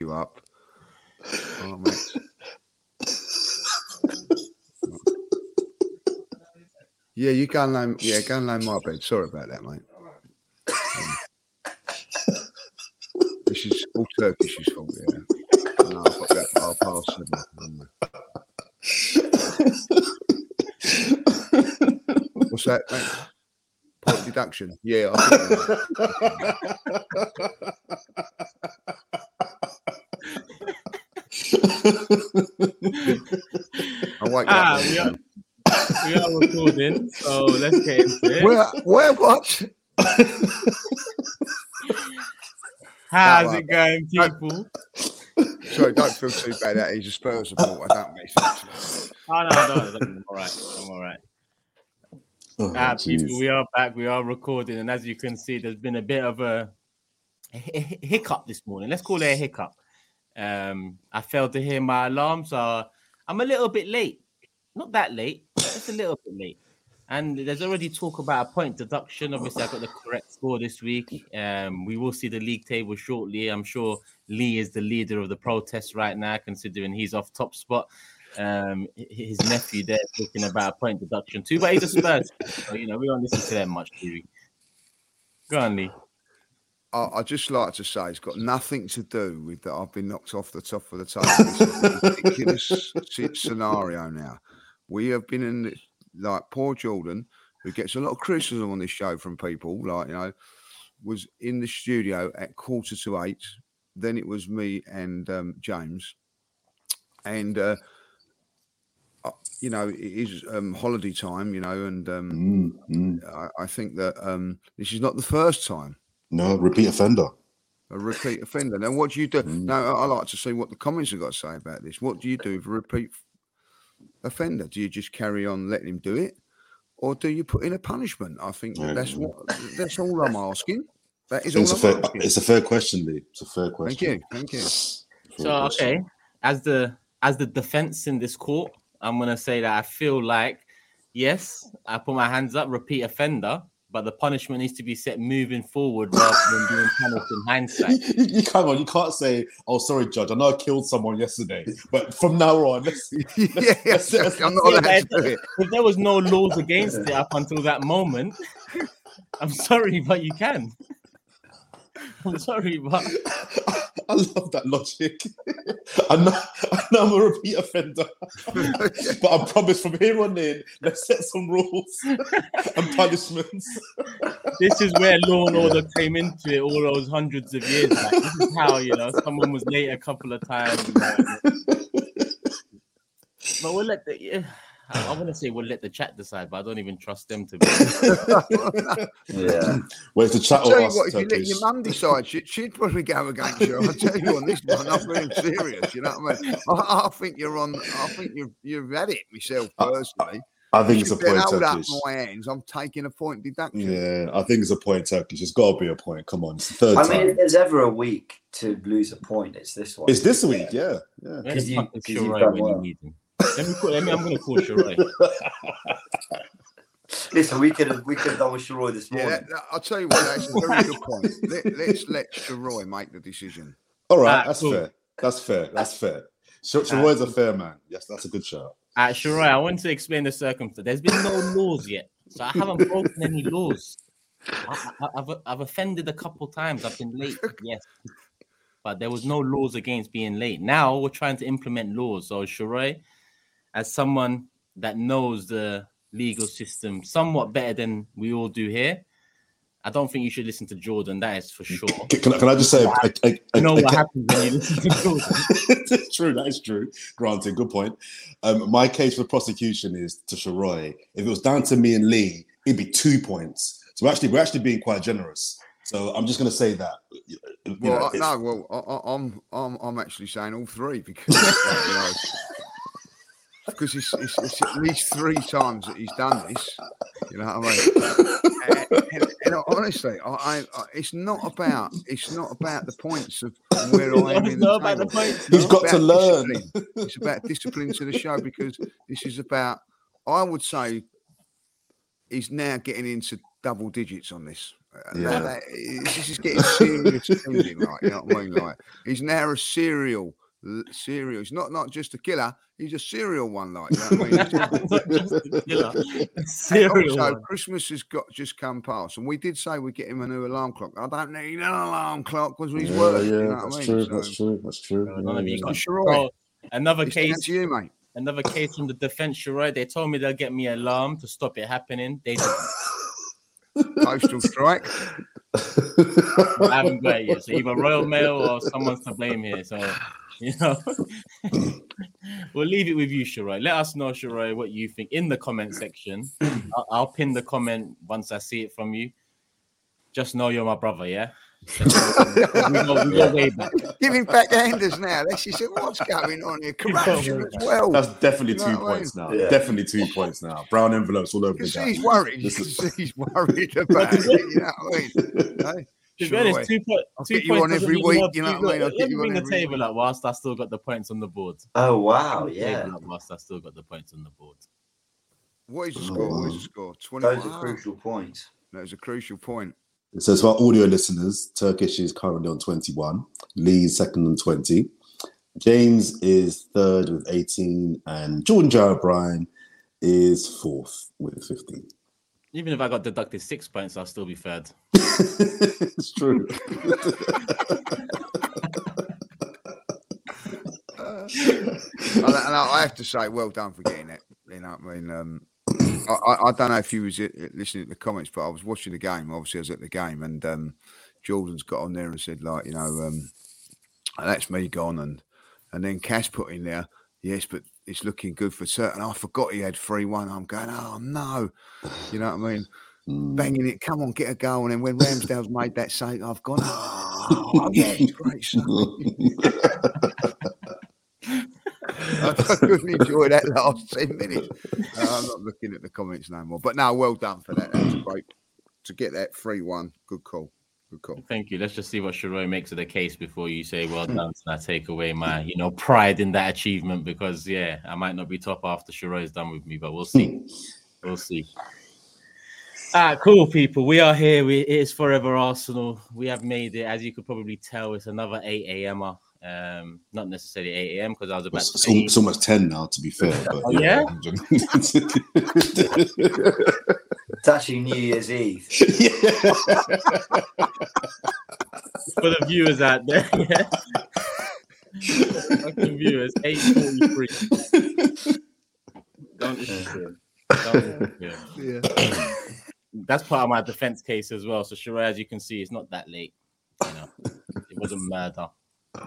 You up. Mate. yeah, you go and lay, yeah, go and lay my bed. Sorry about that, mate. Um, this is all Turkish's fault, yeah. No, I've got that seven. What's that, mate? Point deduction. Yeah, I wake Ah, up. we are, we are recording, so let's get into it. Where, where, what? How's it going, people? Sorry, don't feel too bad. That he's a Spurs supporter. I don't mean it. Oh, no, no, no, I'm all right. I'm all right. Oh, Ah, people, we are back. We are recording, and as you can see, there's been a bit of a, a hiccup this morning. Let's call it a hiccup. Um, I failed to hear my alarm, so I'm a little bit late. Not that late, just a little bit late. And there's already talk about a point deduction. Obviously, I got the correct score this week. Um, we will see the league table shortly. I'm sure Lee is the leader of the protest right now, considering he's off top spot. Um, his nephew there talking about a point deduction too, but he's a Spurs. so you know we don't listen to them much, do we? Go on, Lee. I, I just like to say it's got nothing to do with that. I've been knocked off the top of the table. It's a ridiculous scenario now. We have been in like poor Jordan, who gets a lot of criticism on this show from people, like you know, was in the studio at quarter to eight. Then it was me and um, James, and uh, you know it is um, holiday time, you know, and um, Mm, mm. I, I think that um, this is not the first time No, repeat offender. a repeat offender. Now, what do you do? Mm. Now, I I like to see what the comments have got to say about this. What do you do for a repeat offender? Do you just carry on letting him do it, or do you put in a punishment? I think Yeah. that's what that's all I'm asking. That is It's a all fair. I'm asking. It's a fair question, Lee. It's a fair question. Thank you, thank you. So question. okay, as the as the defense in this court, I'm gonna say that I feel like yes, I put my hands up, repeat offender, but the punishment needs to be set moving forward rather than being punished in hindsight. You, you, come on. You can't say, "Oh, sorry, judge. I know I killed someone yesterday, but from now on, let's, yeah, let's- let's- I'm not allowed to do it. If there was no laws against it up until that moment, I'm sorry, but you can. I'm sorry, but I love that logic. I know, I know I'm a repeat offender, but I promise from here on in, let's set some rules and punishments. this is where law and order came into it all those hundreds of years back. This is how you know someone was late a couple of times. you know. But we'll let the yeah, I, I want to say we'll let the chat decide, but I don't even trust them to be. Yeah. Where's the chat I'll tell you what, if you let your mum decide, she, she'd probably go against you. I'll tell you on this one, I'm being serious. You know what I mean? I, I think you're on. I think you've you've had it myself I- personally. I think it's a If you then point, hold up Turkish. my hands. I'm taking a point deduction. Yeah, I think it's a point, Turkish. It's got to be a point. Come on, it's the third I time. mean, if there's ever a week to lose a point, it's this one. it's this week, yeah, yeah. Where the Because you- because you've Sheroy done when you well. Need him? Let me call. Let me. I'm gonna call Sheroy. Listen, we could have we could have done with Sheroy this Yeah, morning. that, that- I'll tell you what, that's a very good point. Let, let's let Sheroy make the decision. All right, Ah, that's cool. fair. That's fair. That's fair. Sh- Sheroy's a fair man. Yes, that's a good shout. Uh, Sheroy, I want to explain the circumstance. There's been no laws yet, so I haven't broken any laws. I, I, I've I've offended a couple times. I've been late, yes, but there was no laws against being late. Now we're trying to implement laws. So Sheroy, as someone that knows the legal system somewhat better than we all do here, I don't think you should listen to Jordan. That is for sure. Can, can I- can I just say, a, a, a, You know a- what happens when you listen to Jordan. it's true. That is true. Granted, good point. Um, my case for prosecution is to Sheroy. If it was down to me and Lee, it'd be two points. So actually, we're actually being quite generous. So I'm just going to say that. you know, Well, I, no, well, I, I, I'm, I'm, I'm actually saying all three because, you know, because it's, it's, it's at least three times that he's done this. You know what I mean? and, and- and honestly, I, I, I, it's not about, it's not about the points of where I am It's in the not about the table. points. He's It's got to learn. discipline. It's about discipline to the show because this is about. I would say he's now getting into double digits on this. Uh, Yeah. that- that- this is getting serious thinking, like you know what I mean. Like he's now a serial, l- serial. He's not not just a killer. He's a serial one, like you know I mean. Serial also, one. Christmas has got just come past, and we did say we'd get him a new alarm clock. I don't need an alarm clock because he's yeah, work. yeah, you know what that's I mean? true. So, That's true. That's true. None of you Yeah, Sure. Bro, another it's case. to you, mate. Another case from the defense, You're right. They told me they'll get me an alarm to stop it happening. They didn't. Postal strike. I haven't got it yet. So either Royal Mail or someone's to blame here. So you know, we'll leave it with you, Sheroy. Let us know, Sheroy, what you think in the comment section. I'll, I'll pin the comment once I see it from you. Just know you're my brother, yeah. we go, we go way back. Giving backhanders now. That's she said, what's going on here? Corruption as well. That's definitely You know two what I mean? points now. Yeah. Definitely two points now. Brown envelopes all over the Because gap. he's worried. You This can is- see he's worried about it. You know what I mean? Hey, To be sure honest, two, po- I'll two get you points on doesn't every week, have- you know what I mean? got- I'll get Let me you on bring the every table up whilst I still got the points on the board. Oh wow, yeah. whilst I still got the points on the board. What is the score? What is the score? 20. Those are crucial points. That was a crucial point. It says for our audio listeners, Turkish is currently on 21, Lee's second on 20, James is third with 18, and Jordan Jarrett Bryan is fourth with 15. Even if I got deducted six points, I'll still be third. it's true. and, I- and I I have to say, well done for getting it. You know I mean? Um, I, I, I don't know if you was uh, listening to the comments, but I was watching the game. Obviously, I was at the game, and um, Jordan's got on there and said, like, you know, um, that's me gone, and and then Cass put in there, yes, but it's looking good for certain. I forgot he had three one. I'm going, oh no, you know what I mean? Banging it, come on, get a goal. And then when Ramsdale's made that save, I've gone, oh, yes, great stuff. I couldn't enjoy that last 10 minutes. Uh, I'm not looking at the comments no more. But no, well done for that. That was great. To get that 3 1, good call. Good call. Thank you. Let's just see what Sheroy makes of the case before you say well done. And I take away my, you know, pride in that achievement because yeah, I might not be top after Sheroy's done with me, but we'll see. We'll see. Ah, cool people. We are here. We, it is forever Arsenal. We have made it. As you could probably tell, it's another 8 a.m. Um, not necessarily 8 a.m. because I was about It's, to it's, say al- it's almost 10 now, to be fair. But Oh, yeah? It's actually New Year's Eve. for the viewers out there. Yeah. Fucking viewers, 843. Don't interfere. Don't. Yeah. That's part of my defense case as well. So Sheroy, as you can see, it's not that late. You know, it wasn't murder.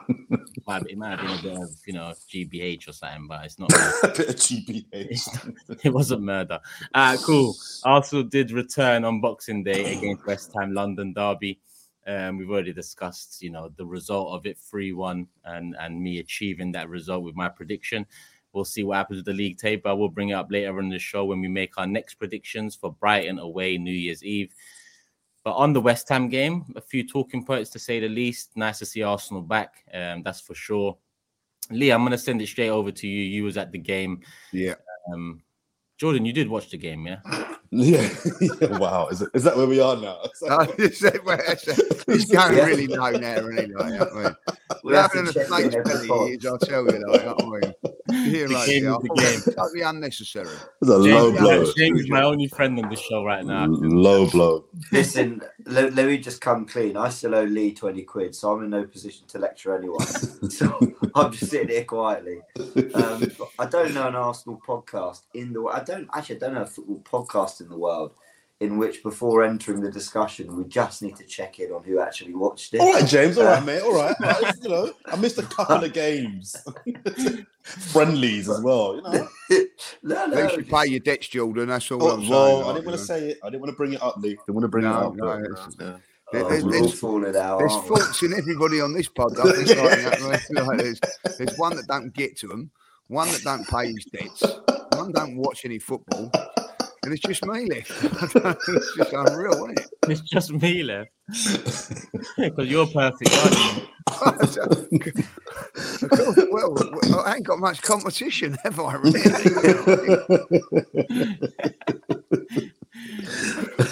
It might, it might have been a bit of, you know, GBH or something, but it's not. a bit of GBH. it wasn't murder. Ah, cool. Arsenal did return on Boxing Day against West Ham London Derby. Um, we've already discussed, you know, the result of it, three-one, and and me achieving that result with my prediction. We'll see what happens with the league table. We'll bring it up later on the show when we make our next predictions for Brighton away New Year's Eve. But on the West Ham game, a few talking points to say the least. Nice to see Arsenal back. Um, that's for sure. Lee, I'm going to send it straight over to you. You was at the game. Yeah. Um, Jordan, you did watch the game, yeah? Yeah. yeah. Wow. Is, it, is that where we are now? It's, it's going really low now, really. Like, you I mean? We're Having a check snake's in every belly I'll tell you, like, you know what I mean? Here, The like, game yeah, the thought that was game. totally unnecessary. It's a low blow. James is my only friend on the show right now. Low blow. Listen, let, let me just come clean. I still owe Lee 20 quid, so I'm in no position to lecture anyone. so I'm just sitting here quietly. Um, I don't know an Arsenal podcast in the world. I don't actually I don't know a football podcast in the world in which before entering the discussion we just need to check in on who actually watched it. All right, James. All Uh, mate. All right. You know, I missed a couple of games, friendlies as well. You know. no, At no. least you pay your debts, Jordan. That's all Oh, I'm saying. well, I didn't want to say it. I didn't want to bring it up, Lee. Didn't want to bring No, it up. no, but, it's- yeah. There- Oh, there's, we're all there's- falling out. there's aren't faults in everybody on this pod. I think, like, you know, like, there's, there's one that don't get to them, one that don't pay his debts, one don't watch any football, and it's just me left. it's just unreal, isn't it? It's just me left. Because you're perfect, aren't you? well, well, I ain't got much competition, have I? Really?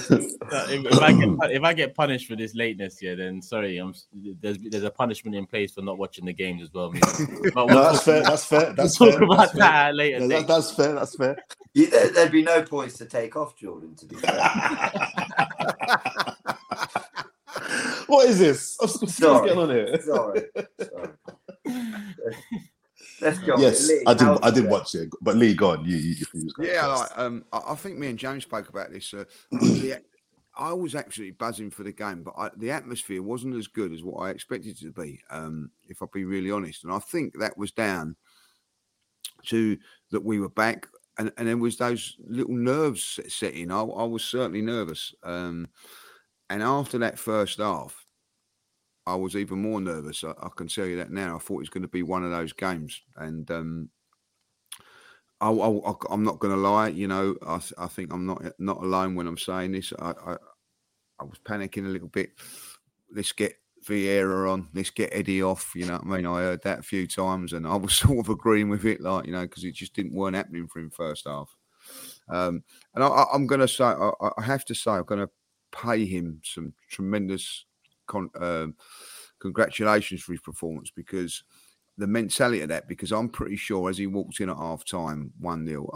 If, if I get if I get punished for this lateness, yeah, then sorry, I'm there's there's a punishment in place for not watching the games as well. But No, that's fair. That's fair. That's we'll fair. talk about that's fair. that later. Yeah, that, that's fair. That's fair. You, there, there'd be no points to take off, Jordan. To be fair, What is this? What's, what's Sorry. going on here? sorry. sorry. Let's go. Yes, Lee, I did. I did watch it, but Lee, go on. You, you, you Yeah, like, um, I, I think me and James spoke about this. Uh, the, I was absolutely buzzing for the game, but I, the atmosphere wasn't as good as what I expected it to be. Um, if I'll be really honest, and I think that was down to that we were back, and, and there was those little nerves set- set in. I, I was certainly nervous, um, and after that first half, I was even more nervous. I, I can tell you that now. I thought it was going to be one of those games, and um, I, am not going to lie. You know, I, I think I'm not not alone when I'm saying this. I, I, I was panicking a little bit. Let's get Vieira on. Let's get Eddie off. You know I mean? I heard that a few times, and I was sort of agreeing with it, like you know, because it just didn't weren't happening for him first half. Um, and I, I'm going to say, I, I have to say, I'm going to pay him some tremendous con, um, congratulations for his performance because the mentality of that. Because I'm pretty sure as he walked in at half time, one 0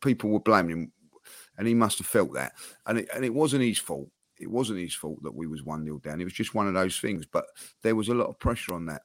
people were blaming him, and he must have felt that. And it, and it wasn't his fault. It wasn't his fault that we was one 0 down. It was just one of those things. But there was a lot of pressure on that.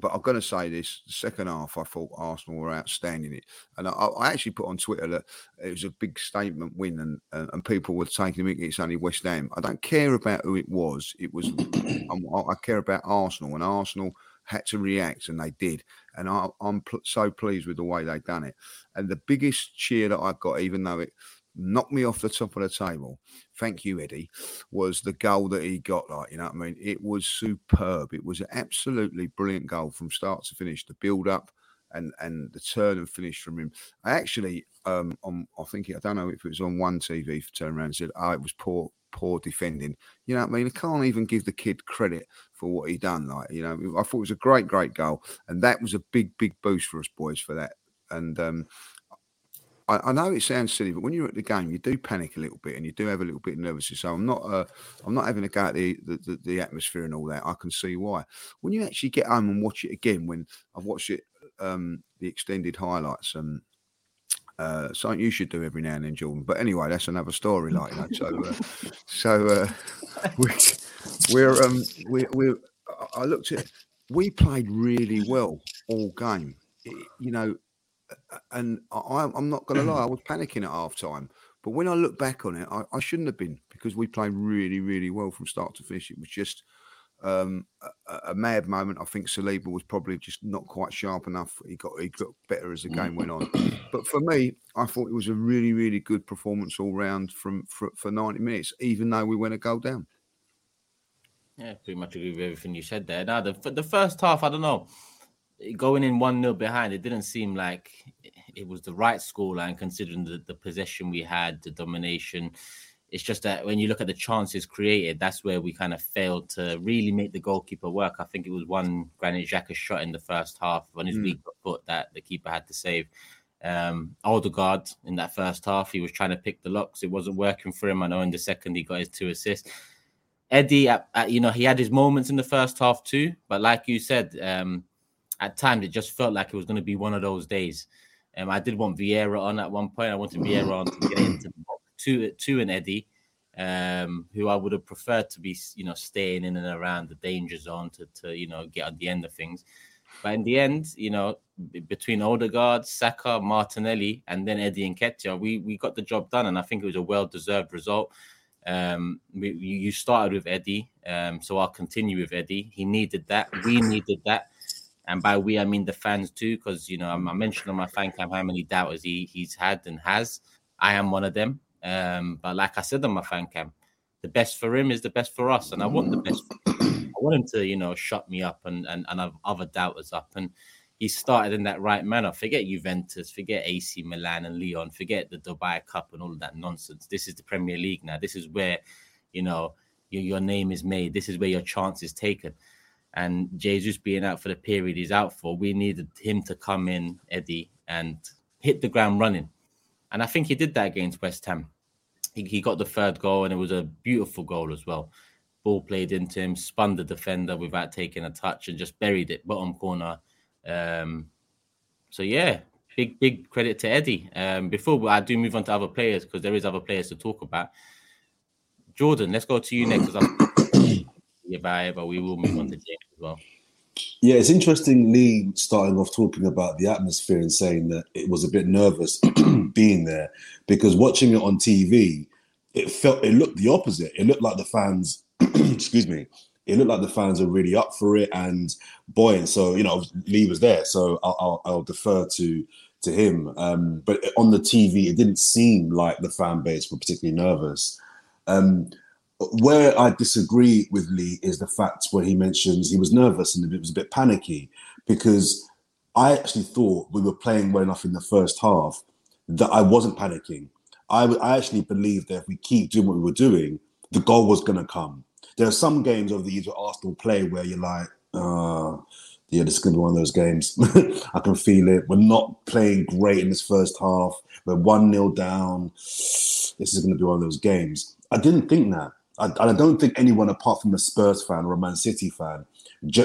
But I'm going to say this: the second half, I thought Arsenal were outstanding it, and I, I actually put on Twitter that it was a big statement win, and and, and people were taking it. It's only West Ham. I don't care about who it was. It was. Um, I'm, I care about Arsenal, and Arsenal had to react, and they did. And I, I'm pl- so pleased with the way they done it. And the biggest cheer that I got, even though it knocked me off the top of the table, thank you, Eddie, was the goal that he got. Like, you know what I mean? It was superb. It was an absolutely brilliant goal from start to finish. The build up and and the turn and finish from him. I actually, um, on I think I don't know if it was on one TV, turned around and said, "Oh, it was poor, poor defending." You know what I mean? I can't even give the kid credit for what he done. Like, you know, I thought it was a great, great goal, and that was a big, big boost for us boys for that. And um, I, I know it sounds silly, but when you're at the game, you do panic a little bit, and you do have a little bit of nervousness. So I'm not, uh, I'm not having a go at the, the the the atmosphere and all that. I can see why. When you actually get home and watch it again, when I've watched it, um, the extended highlights, um, uh, something you should do every now and then, Jordan. But anyway, that's another story. Like, you know, so, uh, so uh, we, we're, um, we, we, I looked at, we played really well all game. It- you know, and I, I'm not going to lie, I was panicking at half time. But when I look back on it, I, I shouldn't have been because we played really, really well from start to finish. It was just um, a, a mad moment. I think Saliba was probably just not quite sharp enough. He got he got better as the game went on. But for me, I thought it was a really, really good performance all round from for, for 90 minutes, even though we went a goal down. Yeah, pretty much agree with everything you said there. Now, the the first half, I don't know, going in one 0 behind, it didn't seem like it was the right scoreline considering the, the possession we had, the domination. It's just that when you look at the chances created, that's where we kind of failed to really make the goalkeeper work. I think it was one Granit Xhaka shot in the first half on his Mm. weak foot that the keeper had to save. Um, Odegaard in that first half, he was trying to pick the locks. It wasn't working for him. I know in the second he got his two assists. Eddie, at, at- you know, he had his moments in the first half too, but like you said, um, at times it just felt like it was going to be one of those days. Um, I did want Vieira on at one point. I wanted Vieira on to get into to to an Eddie, um, who I would have preferred to be, you know, staying in and around the danger zone to, to you know get at the end of things. But in the end, you know, between Odegaard, Saka, Martinelli, and then Eddie and Nketiah, we we got the job done, and I think it was a well deserved result. Um, we, you you started with Eddie, um, so I'll continue with Eddie. He needed that. We needed that. And by we, I mean the fans too, because you know I mentioned on my fan cam how many doubters he he's had and has. I am one of them. Um, but like I said on my fan cam, the best for him is the best for us, and I want the best. I want him to, you know, shut me up and and and have other doubters up. And he started in that right manner. Forget Juventus, forget AC Milan and Lyon, forget the Dubai Cup and all of that nonsense. This is the Premier League now. This is where, you know, your name is made. This is where your chance is taken. And Jesus being out for the period he's out for, we needed him to come in, Eddie, and hit the ground running. And I think he did that against West Ham. He, he got the third goal, and it was a beautiful goal as well. Ball played into him, spun the defender without taking a touch, and just buried it bottom corner. Um, so yeah, big big credit to Eddie. Um, before I do move on to other players because there is other players to talk about. Jordan, let's go to you next. Yeah, but we will move on to James as well. Yeah, it's interesting Lee starting off talking about the atmosphere and saying that it was a bit nervous being there because watching it on TV, it felt it looked the opposite. It looked like the fans, excuse me, it looked like the fans are really up for it and buoyant. So you know, Lee was there, so I'll, I'll, I'll defer to to him. Um, but on the TV, it didn't seem like the fan base were particularly nervous. Um, where I disagree with Lee is the fact where he mentions he was nervous and it was a bit panicky because I actually thought we were playing well enough in the first half that I wasn't panicking. I, I actually believed that if we keep doing what we were doing, the goal was going to come. There are some games over the years where Arsenal play where you're like, uh, yeah, this is going to be one of those games. I can feel it. We're not playing great in this first half. We're 1 0 down. This is going to be one of those games. I didn't think that. I, I don't think anyone apart from a Spurs fan or a Man City fan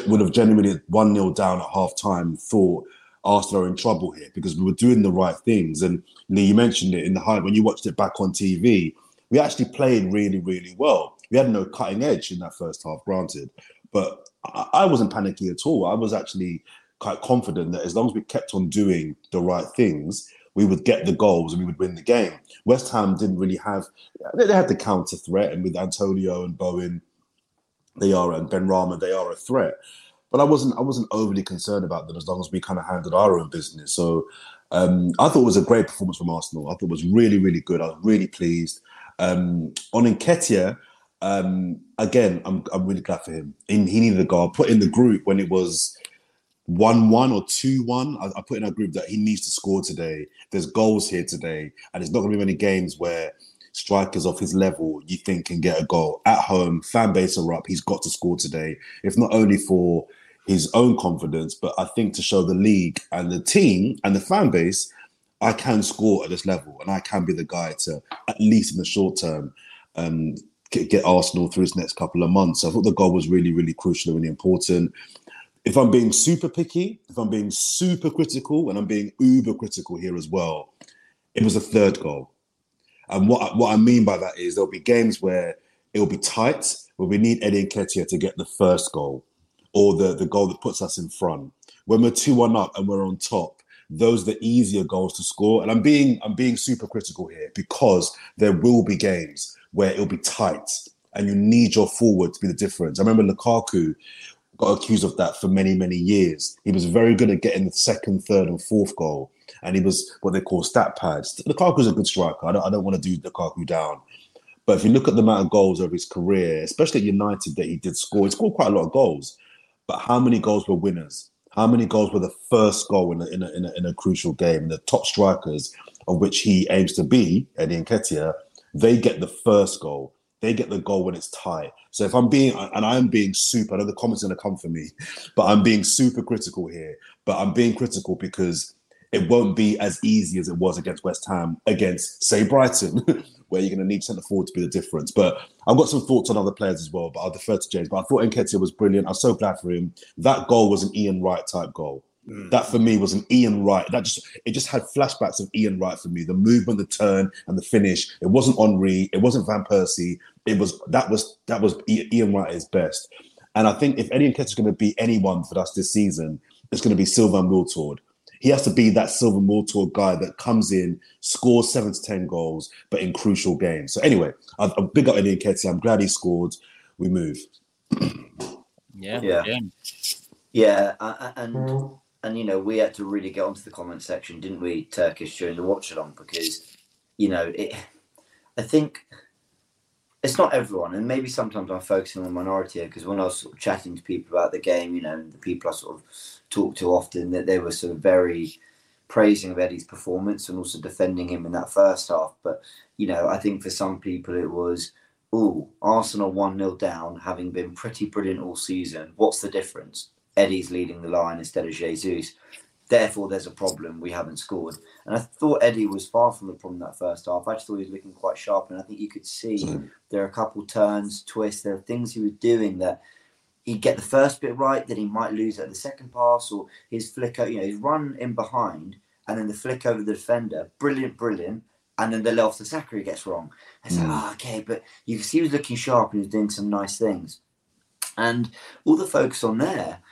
would have genuinely 1 0 down at half time thought Arsenal are in trouble here because we were doing the right things. And Lee, you mentioned it in the hype when you watched it back on TV. We actually played really, really well. We had no cutting edge in that first half, granted, but I, I wasn't panicking at all. I was actually quite confident that as long as we kept on doing the right things, we would get the goals and we would win the game. West Ham didn't really have they had the counter threat, and with Antonio and Bowen, they are and Benrahma, they are a threat. But I wasn't I wasn't overly concerned about them as long as we kind of handled our own business. So um, I thought it was a great performance from Arsenal. I thought it was really really good. I was really pleased. Um, on Nketiah, um, again, I'm I'm really glad for him. he needed a goal. I put in the group when it was one one or two one. I, I, put in a group that he needs to score today. There's goals here today, and it's not going to be many games where strikers of his level you think can get a goal at home. Fan base are up. He's got to score today, if not only for his own confidence, but I think to show the league and the team and the fan base, I can score at this level, and I can be the guy to at least in the short term. Um, get Arsenal through his next couple of months. I thought the goal was really, really crucial and really important if I'm being super picky, if I'm being super critical, and I'm being uber critical here as well, it was a third goal. And what what I mean by that is there'll be games where it'll be tight, where we need Eddie Nketiah to get the first goal or the, the goal that puts us in front. When we're 2-1 up and we're on top, those are the easier goals to score. And I'm being I'm being super critical here because there will be games where it'll be tight and you need your forward to be the difference. I remember Lukaku got accused of that for many, many years. He was very good at getting the second, third, and fourth goal, and he was what they call stat pads. Lukaku's a good striker. I don't, I don't want to do Lukaku down. But if you look at the amount of goals over his career, especially at United that he did score, he scored quite a lot of goals. But how many goals were winners? How many goals were the first goal in a, in a, in a, in a crucial game? The top strikers, of which he aims to be, Eddie Nketiah, they get the first goal they get the goal when it's tight. So if I'm being, and I'm being super, I know the comments are going to come for me, but I'm being super critical here. But I'm being critical because it won't be as easy as it was against West Ham, against, say, Brighton, where you're going to need centre forward to be the difference. But I've got some thoughts on other players as well, but I'll defer to James. But I thought Nketiah was brilliant. I'm so glad for him. That goal was an Ian Wright type goal. Mm. That for me was an Ian Wright. That just it just had flashbacks of Ian Wright for me. The movement, the turn, and the finish. It wasn't Henry. It wasn't Van Persie. It was that was that was Ian Wright at his best. And I think if Eddie Nketiah is going to be anyone for us this season, it's going to be Sylvain Wiltord. He has to be that Sylvain Wiltord guy that comes in, scores seven to ten goals, but in crucial games. So anyway, I've, I've big up Eddie Nketiah. I'm glad he scored. We move. Yeah, yeah, yeah. yeah and and you know we had to really get onto the comment section, didn't we, Turkish during the watch along because you know it. I think it's not everyone, and maybe sometimes I'm focusing on the minority here because when I was sort of chatting to people about the game, you know, the people I sort of talk to often, that they were sort of very praising of Eddie's performance and also defending him in that first half. But you know, I think for some people it was, oh, Arsenal one 0 down, having been pretty brilliant all season. What's the difference? Eddie's leading the line instead of Jesus. Therefore, there's a problem. We haven't scored. And I thought Eddie was far from the problem that first half. I just thought he was looking quite sharp. And I think you could see there are a couple turns, twists, there are things he was doing that he'd get the first bit right, then he might lose at the second pass or his flick, you know, his run in behind and then the flick over the defender. Brilliant, brilliant. And then the Loftus Saka he gets wrong. It's like, oh, okay, but you can see he was looking sharp and he was doing some nice things. And all the focus on there,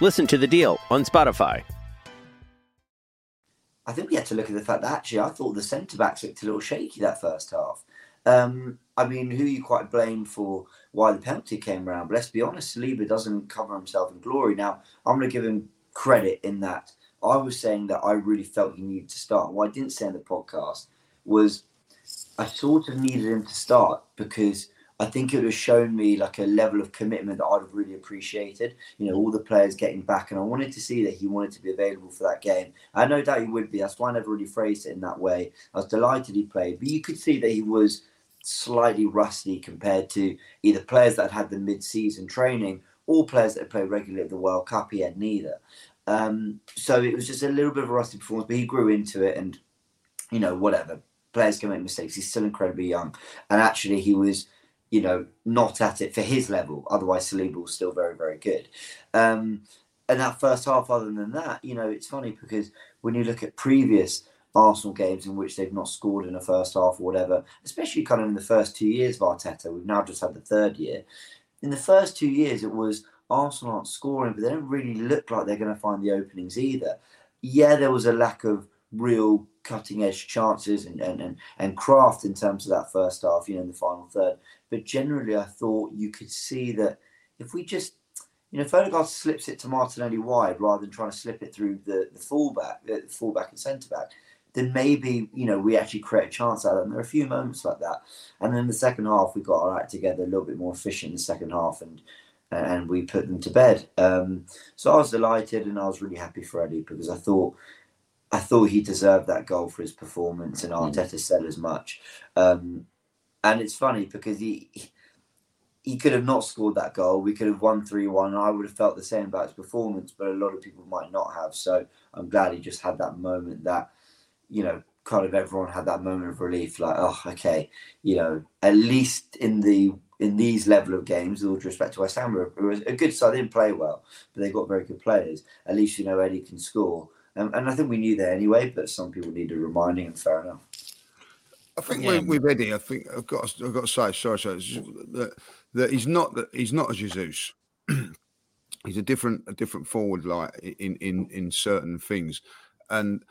Listen to the deal on Spotify. I think we had to look at the fact that actually I thought the centre backs looked a little shaky that first half. Um, I mean, who you quite blamed for why the penalty came around? But let's be honest, Saliba doesn't cover himself in glory. Now, I'm going to give him credit in that I was saying that I really felt he needed to start. What I didn't say in the podcast was I sort of needed him to start because I think it would have shown me like a level of commitment that I'd have really appreciated. You know, all the players getting back, and I wanted to see that he wanted to be available for that game. I no doubt he would be. That's why I never really phrased it in that way. I was delighted he played, but you could see that he was slightly rusty compared to either players that had had the mid-season training or players that had played regularly at the World Cup. He had neither. Um, so it was just a little bit of a rusty performance, but he grew into it, and you know, whatever. Players can make mistakes. He's still incredibly young, and actually, he was, you know, not at it for his level. Otherwise, Saliba was still very, very good. Um, and that first half, other than that, you know, it's funny because when you look at previous Arsenal games in which they've not scored in the first half or whatever, especially kind of in the first two years of Arteta, we've now just had the third year. In the first two years, it was Arsenal aren't scoring, but they don't really look like they're going to find the openings either. Yeah, there was a lack of real cutting edge chances and, and, and, and craft in terms of that first half, you know, in the final third. But generally, I thought you could see that if we just, you know, if Odegaard slips it to Martinelli wide rather than trying to slip it through the, the fullback, the fullback and centre back, then maybe, you know, we actually create a chance out of it. And there are a few moments like that. And then the second half, we got our act together a little bit more efficient in the second half and and we put them to bed. Um, so I was delighted and I was really happy for Eddie because I thought I thought he deserved that goal for his performance, and Arteta said as much. Um, and it's funny because he he could have not scored that goal. We could have won three one. and I would have felt the same about his performance, but a lot of people might not have. So I'm glad he just had that moment that you know kind of everyone had that moment of relief, like oh okay, you know at least in the in these level of games, with all due respect to West Ham, were a good side. They didn't play well, but they got very good players. At least you know Eddie can score. Um, and I think we knew that anyway, but some people needed reminding, and fair enough. I think Yeah. with, with Eddie, I think I've got to, I've got to say, sorry, sorry, that, that he's not that he's not a Jesus. he's a different a different forward, like in in in certain things. And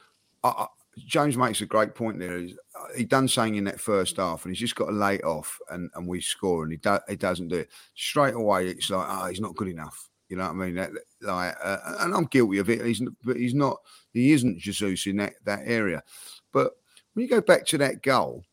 I, I, James makes a great point there. He's, he done saying in that first half, and he's just got to lay it off, and, and we score, and he do, he doesn't do it straight away. It's like, oh, he's not good enough. You know what I mean? That, like, uh, and I'm guilty of it. He's, but he's not. He isn't Jesus in that that area. But when you go back to that goal,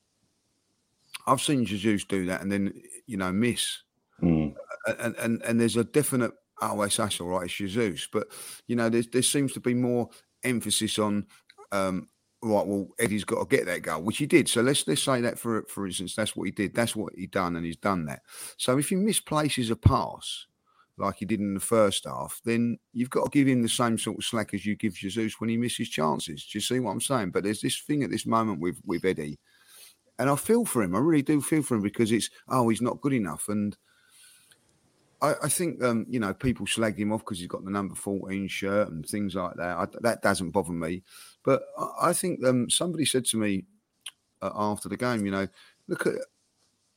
I've seen Jesus do that and then you know miss, Mm. and and and there's a definite oh that's that's all right, it's Jesus, but you know there seems to be more emphasis on um, right. Well, Eddie's got to get that goal, which he did. So let's let's say that for for instance, that's what he did. That's what he done, and he's done that. So if he misplaces a pass. Like he did in the first half, then you've got to give him the same sort of slack as you give Jesus when he misses chances. Do you see what I'm saying? But there's this thing at this moment with with Eddie, and I feel for him. I really do feel for him because it's oh he's not good enough, and I, I think um, you know people slagged him off because he's got the number fourteen shirt and things like that. I, that doesn't bother me, but I, I think um, somebody said to me uh, after the game, you know, look at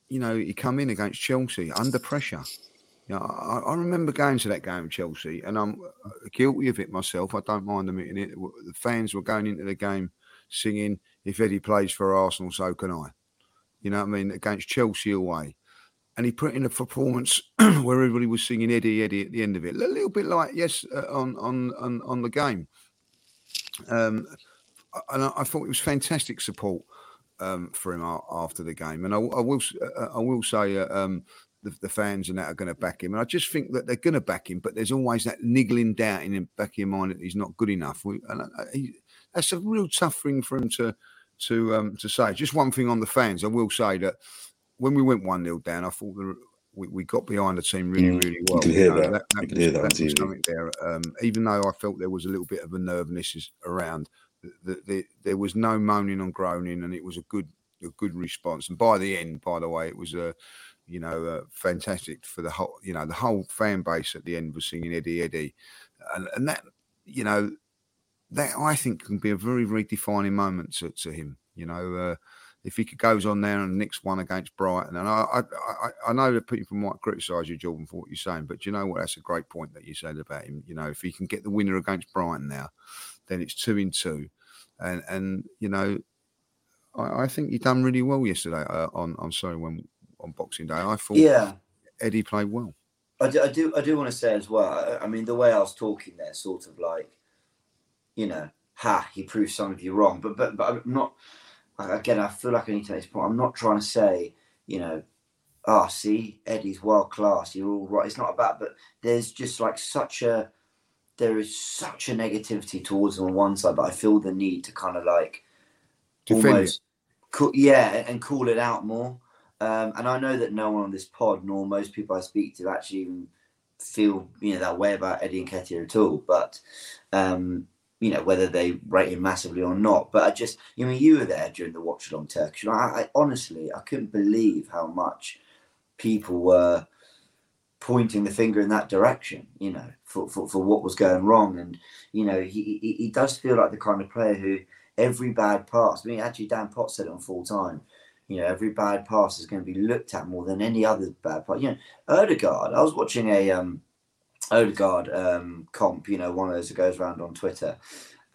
you know, he come in against Chelsea under pressure. You know, I, I remember going to that game Chelsea, and I'm uh, guilty of it myself. I don't mind admitting it. The fans were going into the game singing, "If Eddie plays for Arsenal, so can I." You know what I mean? Against Chelsea away, and he put in a performance where everybody was singing Eddie, Eddie at the end of it. A little bit like yes, uh, on on on on the game. Um, and I, I thought it was fantastic support um, for him after the game. And I, I will uh, I will say uh, um, the, the, fans and that are going to back him. And I just think that they're going to back him, but there's always that niggling doubt in the back of your mind that he's not good enough. We, and I, he, that's a real tough thing for him to to um, to say. Just one thing on the fans, I will say that when we went one 0 down, I thought the, we, we got behind the team really, mm, really well. You can hear you know, that. that, that, was, hear that, that something there. Um, even though I felt there was a little bit of a nervousness around, the, the, there was no moaning and groaning, and it was a good a good response. And by the end, by the way, it was a you know uh, fantastic for the whole you know the whole fan base at the end was singing Eddie Eddie, and and that you know that I think can be a very very defining moment to, to him. You know. Uh, if he goes on there and nicks one against Brighton, and I, I, I, I know that people might criticise you, Jordan, for what you're saying, but you know what? That's a great point that you said about him. You know, if he can get the winner against Brighton now, then it's two in two, and and you know, I, I think he done really well yesterday. Uh, on I'm sorry, when on Boxing Day, I thought yeah, Eddie played well. I do, I do, I do want to say as well. I mean, the way I was talking there, sort of like, you know, ha, he proved some of you wrong, but but but I'm not. Again, I feel like I need to make this point. I'm not trying to say, you know, oh, see, Eddie's world class. You're all right. It's not about, but there's just like such a, there is such a negativity towards him on one side, but I feel the need to kind of like Defend almost, co- yeah, and call it out more. Um, and I know that no one on this pod, nor most people I speak to, actually even feel you know that way about Eddie and Nketiah at all. But um, you know whether they rate him massively or not. But I just, you know, you were there during the watch along Turkish. Know, I, I honestly, I couldn't believe how much people were pointing the finger in that direction. You know, for for, for what was going wrong, and you know, he, he he does feel like the kind of player who every bad pass. I mean, actually, Dan Potts said it on full time you know, every bad pass is going to be looked at more than any other bad pass. You know, Odegaard, I was watching a um, Odegaard um, comp, you know, one of those that goes around on Twitter,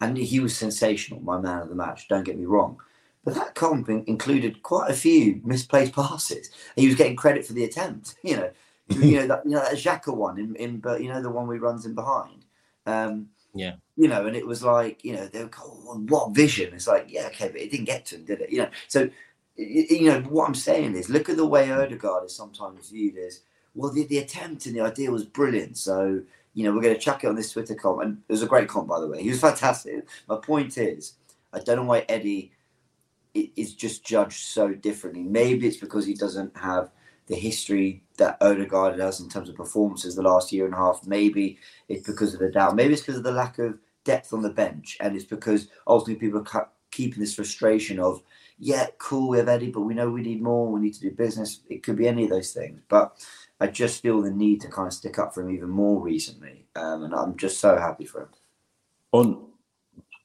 and he was sensational, my man of the match, don't get me wrong. But that comp in- included quite a few misplaced passes. He was getting credit for the attempt, you know. you know that you know that Xhaka one in, in but you know the one we runs in behind. Um, yeah. You know, and it was like, you know, they were oh, what vision. It's like, yeah, okay, but it didn't get to him, did it? You know, so you know what I'm saying is look at the way Odegaard is sometimes viewed as well the, the attempt and the idea was brilliant so you know we're going to chuck it on this Twitter comp and it was a great comp by the way he was fantastic. My point is I don't know why Eddie is just judged so differently. Maybe it's because he doesn't have the history that Odegaard has in terms of performances the last year and a half. Maybe it's because of the doubt. Maybe it's because of the lack of depth on the bench and it's because ultimately people are keeping this frustration of yeah, cool, we have Eddie, but we know we need more. We need to do business. It could be any of those things. But I just feel the need to kind of stick up for him even more recently. Um, and I'm just so happy for him. On,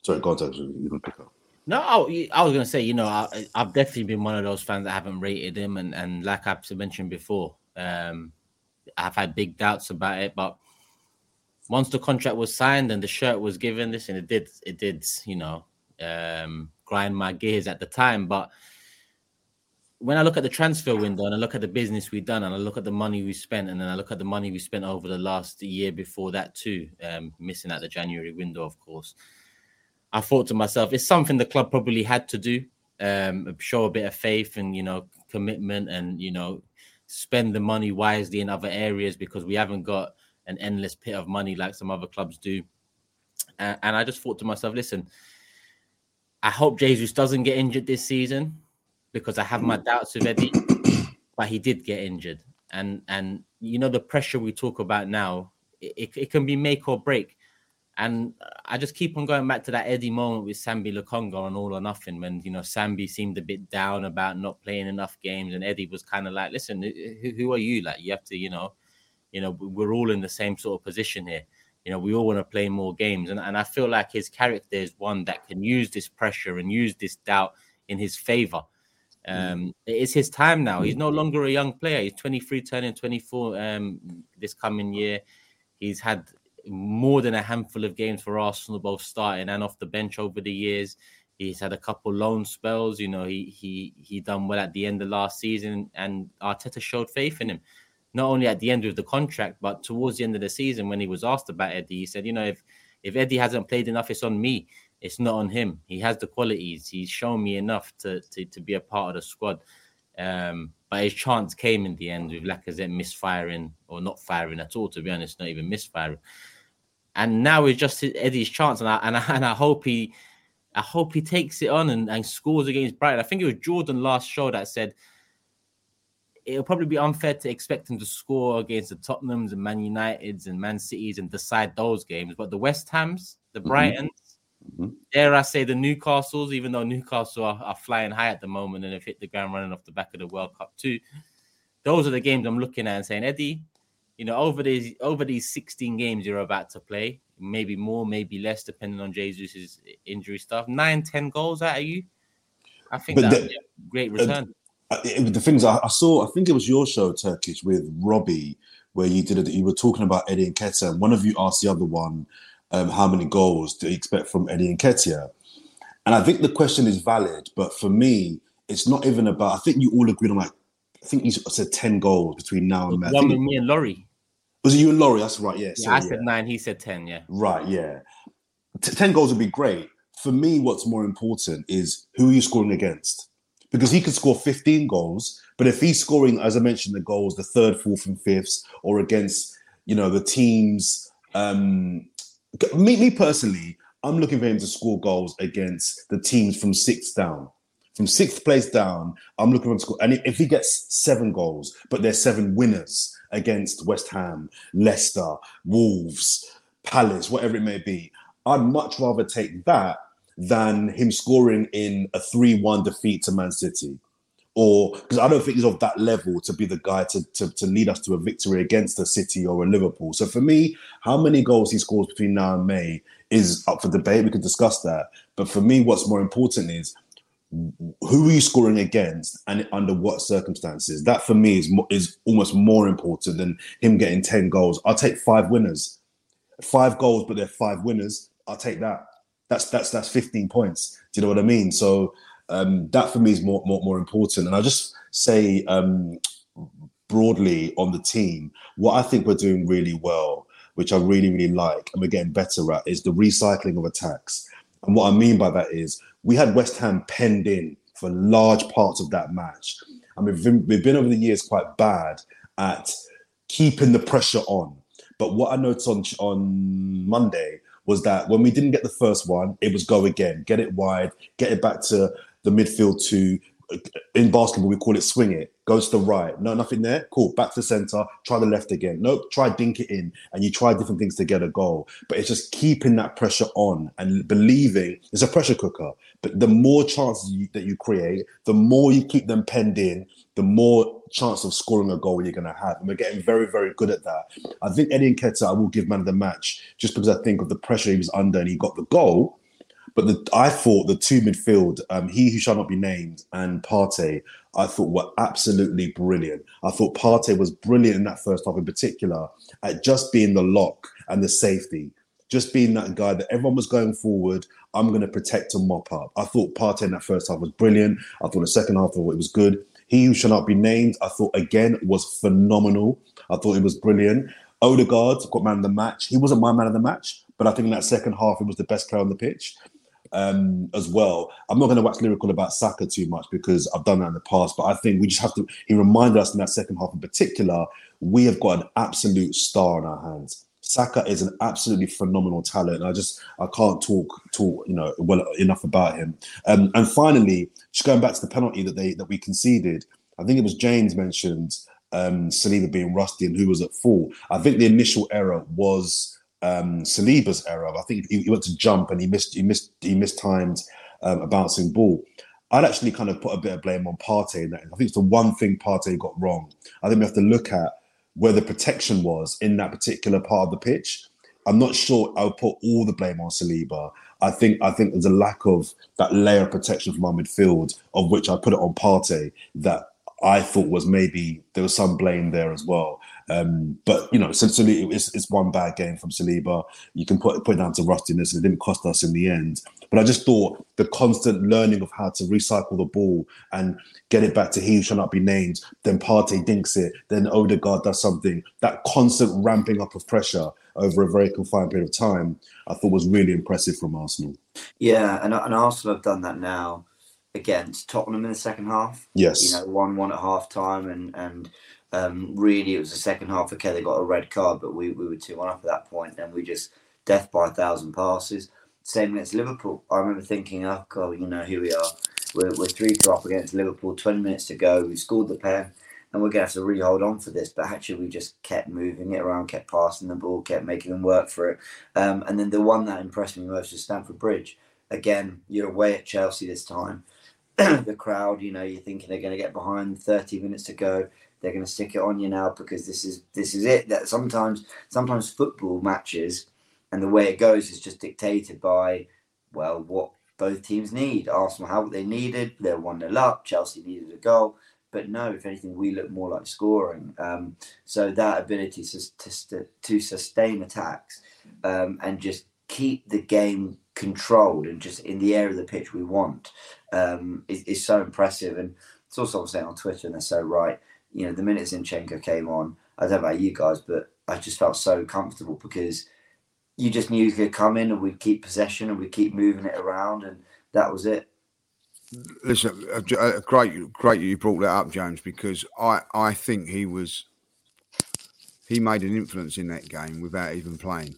sorry, go on, you can pick up. No, I, I was going to say, you know, I, have definitely been one of those fans that haven't rated him. And, and like I've mentioned before, um, I've had big doubts about it. But once the contract was signed and the shirt was given, this and it did, it did, you know, um, grind my gears at the time. But when I look at the transfer window and I look at the business we've done and I look at the money we spent and then I look at the money we spent over the last year before that too, um, missing at the January window, of course. I thought to myself, it's something the club probably had to do, um, show a bit of faith and you know commitment and you know spend the money wisely in other areas because we haven't got an endless pit of money like some other clubs do. and I just thought to myself, listen, I hope Jesus doesn't get injured this season because I have my doubts with Eddie, but he did get injured. And and you know the pressure we talk about now, it, it can be make or break. And I just keep on going back to that Eddie moment with Sambi Lokonga on All or Nothing when you know Sambi seemed a bit down about not playing enough games, and Eddie was kind of like, "Listen, who, who are you? Like you have to, you know, you know, we're all in the same sort of position here." You know, we all want to play more games. And, and I feel like his character is one that can use this pressure and use this doubt in his favor. Um, it is his time now. He's no longer a young player. He's 23, turning 24 um, this coming year. He's had more than a handful of games for Arsenal, both starting and off the bench over the years. He's had a couple loan spells. You know, he he he done well at the end of last season, and Arteta showed faith in him. Not only at the end of the contract, but towards the end of the season, when he was asked about Eddie, he said, "You know, if if Eddie hasn't played enough, it's on me. It's not on him. He has the qualities. He's shown me enough to to, to be a part of the squad." Um, but his chance came in the end with Lacazette misfiring or not firing at all. To be honest, not even misfiring. And now it's just Eddie's chance, and I and I, and I hope he I hope he takes it on and, and scores against Brighton. I think it was Jordan last show that said it'll probably be unfair to expect him to score against the Tottenhams and Man Uniteds and Man Cities and decide those games. But the West Hams, the mm-hmm. Brightons, mm-hmm. dare I say the Newcastles, even though Newcastle are, are, flying high at the moment and have hit the ground running off the back of the World Cup too. Those are the games I'm looking at and saying, Eddie, you know, over these over these 16 games you're about to play, maybe more, maybe less, depending on Jesus's injury stuff. Nine, ten goals out of you. I think that's a great return. Uh, it, the things I, I, saw, I think it was your show, Turkish, with Robbie, where you did it. You were talking about Eddie Nketiah, and one of you asked the other one, um, how many goals do you expect from Eddie Nketiah? And I think the question is valid, but for me, it's not even about. I think you all agreed on like, I think you said ten goals between now and one with me and Laurie. Was it you and Laurie? That's right. Yeah. yeah I said nine. He said ten. Yeah. Right. Yeah. T- ten goals would be great. For me, what's more important is who are you scoring against? Because he could score 15 goals, but if he's scoring, as I mentioned, the goals, the third, fourth, and fifths, or against, you know, the teams. Um, me, me personally, I'm looking for him to score goals against the teams from sixth down. From sixth place down, I'm looking for him to score. And if he gets seven goals, but there's seven winners, against West Ham, Leicester, Wolves, Palace, whatever it may be. I'd much rather take that than him scoring in a 3 1 defeat to Man City. Or because I don't think he's of that level to be the guy to, to, to lead us to a victory against a City or a Liverpool. So for me, how many goals he scores between now and May is up for debate. We could discuss that. But for me, what's more important is who are you scoring against and under what circumstances? That for me is is almost more important than him getting 10 goals. I'll take five winners. Five goals, but they're five winners. I'll take that. That's that's that's 15 points. Do you know what I mean? So um, that for me is more more, more important. And I just say um, broadly on the team, what I think we're doing really well, which I really, really like, and we're getting better at, is the recycling of attacks. And what I mean by that is we had West Ham penned in for large parts of that match. And we've been, we've been over the years quite bad at keeping the pressure on. But what I noticed on, on Monday was that when we didn't get the first one, it was go again, get it wide, get it back to the midfield to in basketball we call it swing it goes to the right no nothing there cool back to the center try the left again nope try dink it in and you try different things to get a goal. But it's just keeping that pressure on and believing it's a pressure cooker but the more chances you, that you create the more you keep them penned in the more chance of scoring a goal you're going to have and we're getting very very good at that i think eddie Nketiah i will give man of the match just because i think of the pressure he was under and he got the goal but the, I thought the two midfield, um, he who shall not be named and Partey, I thought were absolutely brilliant. I thought Partey was brilliant in that first half, in particular, at just being the lock and the safety, just being that guy that everyone was going forward. I'm going to protect and mop up. I thought Partey in that first half was brilliant. I thought the second half of it was good. He who shall not be named, I thought again was phenomenal. I thought it was brilliant. Odegaard got man of the match. He wasn't my man of the match, but I think in that second half, he was the best player on the pitch um, as well. I'm not going to wax lyrical about Saka too much because I've done that in the past, but I think we just have to. He reminded us in that second half, in particular, we have got an absolute star in our hands. Saka is an absolutely phenomenal talent. I just I can't talk talk you know well enough about him. Um, and finally, just going back to the penalty that they that we conceded, I think it was James mentioned um, Saliba being rusty and who was at fault. I think the initial error was um, Saliba's error. I think he, he, went to jump and he missed he missed he mistimed um, a bouncing ball. I'd actually kind of put a bit of blame on Partey. I think it's the one thing Partey got wrong. I think we have to look at where the protection was in that particular part of the pitch. I'm not sure I'll put all the blame on Saliba. I think I think there's a lack of that layer of protection from our midfield, of which I put it on Partey, that I thought was maybe there was some blame there as well. Um, but you know, essentially, it's, it's one bad game from Saliba. You can put put it down to rustiness, and it didn't cost us in the end. But I just thought the constant learning of how to recycle the ball and get it back to he who shall not be named. Then Partey dinks it. Then Odegaard does something. That constant ramping up of pressure over a very confined period of time, I thought was really impressive from Arsenal. Yeah, and, and Arsenal have done that now against Tottenham in the second half. Yes, you know, one one at half time, and and um, really it was the second half. Okay, they got a red card, but we, we were two one up at that point, and we just death by a thousand passes. Same against Liverpool. I remember thinking, oh god, you know, here we are. We're, we're three two up against Liverpool. Twenty minutes to go. We scored the pen. And we're to have to really hold on for this. But actually, we just kept moving it around, kept passing the ball, kept making them work for it. Um, and then the one that impressed me most was Stamford Bridge. Again, you're away at Chelsea this time. the crowd, you know, you're thinking they're going to get behind 30 minutes to go. They're going to stick it on you now because this is this is it. That sometimes sometimes football matches and the way it goes is just dictated by well what both teams need. Arsenal how they needed, they're one 0 up. Chelsea needed a goal, but no, if anything, we look more like scoring. Um, so that ability to to, to sustain attacks um, and just keep the game controlled and just in the area of the pitch we want um, is, is so impressive. And it's also I'm saying on Twitter, and they're so right. You know, the minute Zinchenko came on, I don't know about you guys, but I just felt so comfortable because you just knew he could come in and we'd keep possession and we'd keep moving it around, and that was it. Listen, uh, uh, great, great you brought that up, James, because I, I think he was, he made an influence in that game without even playing,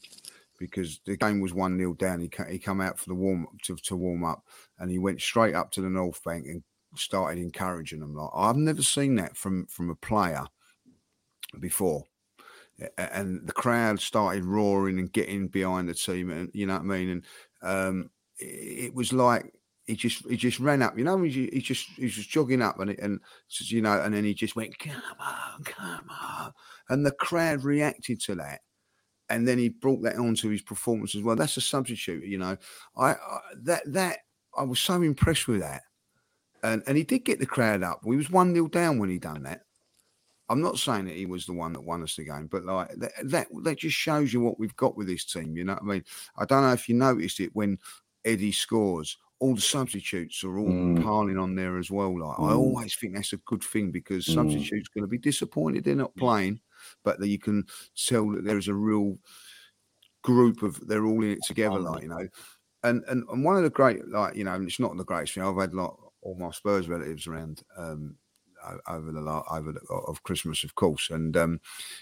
because the game was one 0 down. He he come out for the warm to, to warm up, and he went straight up to the North Bank and started encouraging them. Like I've never seen that from from a player before and the crowd started roaring and getting behind the team, and you know what I mean. And um, it was like he just he just ran up, you know, he, just he was just jogging up, and it, and you know, and then he just went, "Come on, come on," and the crowd reacted to that. And then he brought that onto his performance as well. That's a substitute, you know. I, I that that I was so impressed with that, and and he did get the crowd up. We was one 0 down when he done that, I'm not saying that he was the one that won us the game, but like that, that, that just shows you what we've got with this team. You know what I mean? I don't know if you noticed it when Eddie scores, all the substitutes are all mm. piling on there as well. Like mm. I always think that's a good thing because mm. substitutes going to be disappointed they're not playing, but that you can tell that there is a real group of they're all in it together. Like you know, and and and one of the great like you know it's not the greatest thing I've had like all my Spurs relatives around um, over the over the, of Christmas, of course. And um,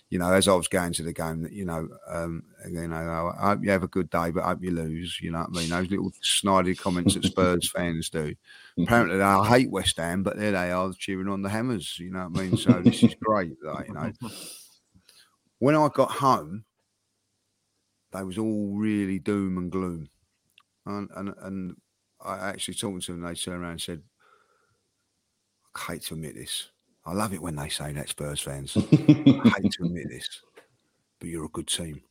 you know, as I was going to the game, you know, um, you know, I hope you have a good day, but I hope you lose. You know what I mean? Those little snidey comments that Spurs fans do. Mm-hmm. Apparently, I hate West Ham, but there they are cheering on the Hammers. You know what I mean? So this is great. Like, you know, when I got home, they was all really doom and gloom, and and, and I actually talking to them. They turned around and said, I hate to admit this. I love it when they say that, Spurs fans. I hate to admit this, but you're a good team.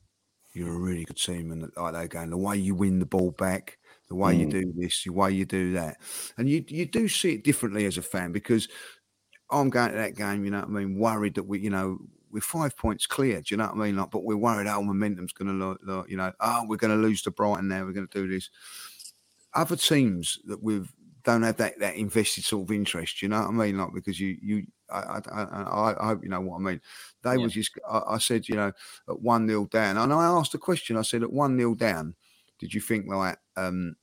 You're a really good team, and like they're going, the way you win the ball back, the way mm. you do this, the way you do that, and you you do see it differently as a fan because I'm going to that game. You know what I mean? Worried that we, you know, we're five points clear. Do you know what I mean? Like, but we're worried our momentum's going to, you know, oh, we're going to lose to Brighton now. We're going to do this. Other teams that we've don't have that, that invested sort of interest. You know what I mean? Like because you you I I, I, I hope you know what I mean. They yeah. was just I, I, said you know at one nil down, and I asked a question. I said at one nil down, did you think like um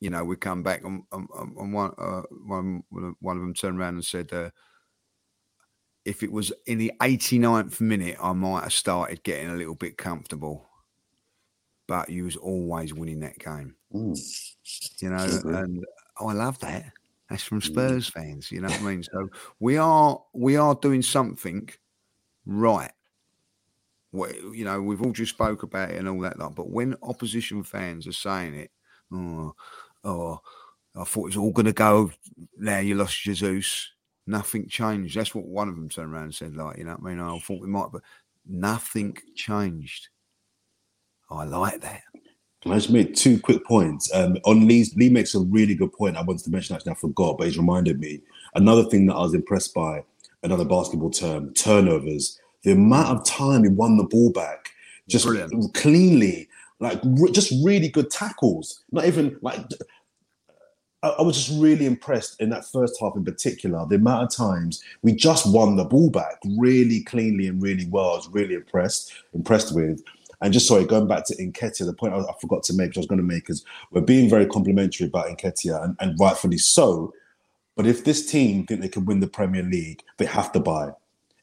you know we come back and, and, and one, uh, one one of them turned around and said. Uh, if it was in the 89th minute, I might have started getting a little bit comfortable. But you was always winning that game. Mm. You know, and oh, I love that. That's from mm. Spurs mm. fans. You know what I mean? So we are we are doing something right. We, you know, we've all just spoke about it and all that, but when opposition fans are saying it, oh, oh, I thought it was all going to go. Now you lost Jesus. Nothing changed. That's what one of them turned around and said. Like, you know what I mean? I thought we might, but nothing changed. I like that. Can I just make two quick points? Um, on Lee's, Lee makes a really good point. I wanted to mention actually, I forgot, but he's reminded me. Another thing that I was impressed by, another basketball term, turnovers. The amount of time he won the ball back, just Brilliant. cleanly, like re- just really good tackles. Not even like I, I was just really impressed in that first half in particular. The amount of times we just won the ball back really cleanly and really well. I was really impressed, impressed with. And just sorry, going back to Nketiah, the point I, I forgot to make, which I was going to make, is we're being very complimentary about Nketiah, and, and rightfully so. But if this team think they can win the Premier League, they have to buy.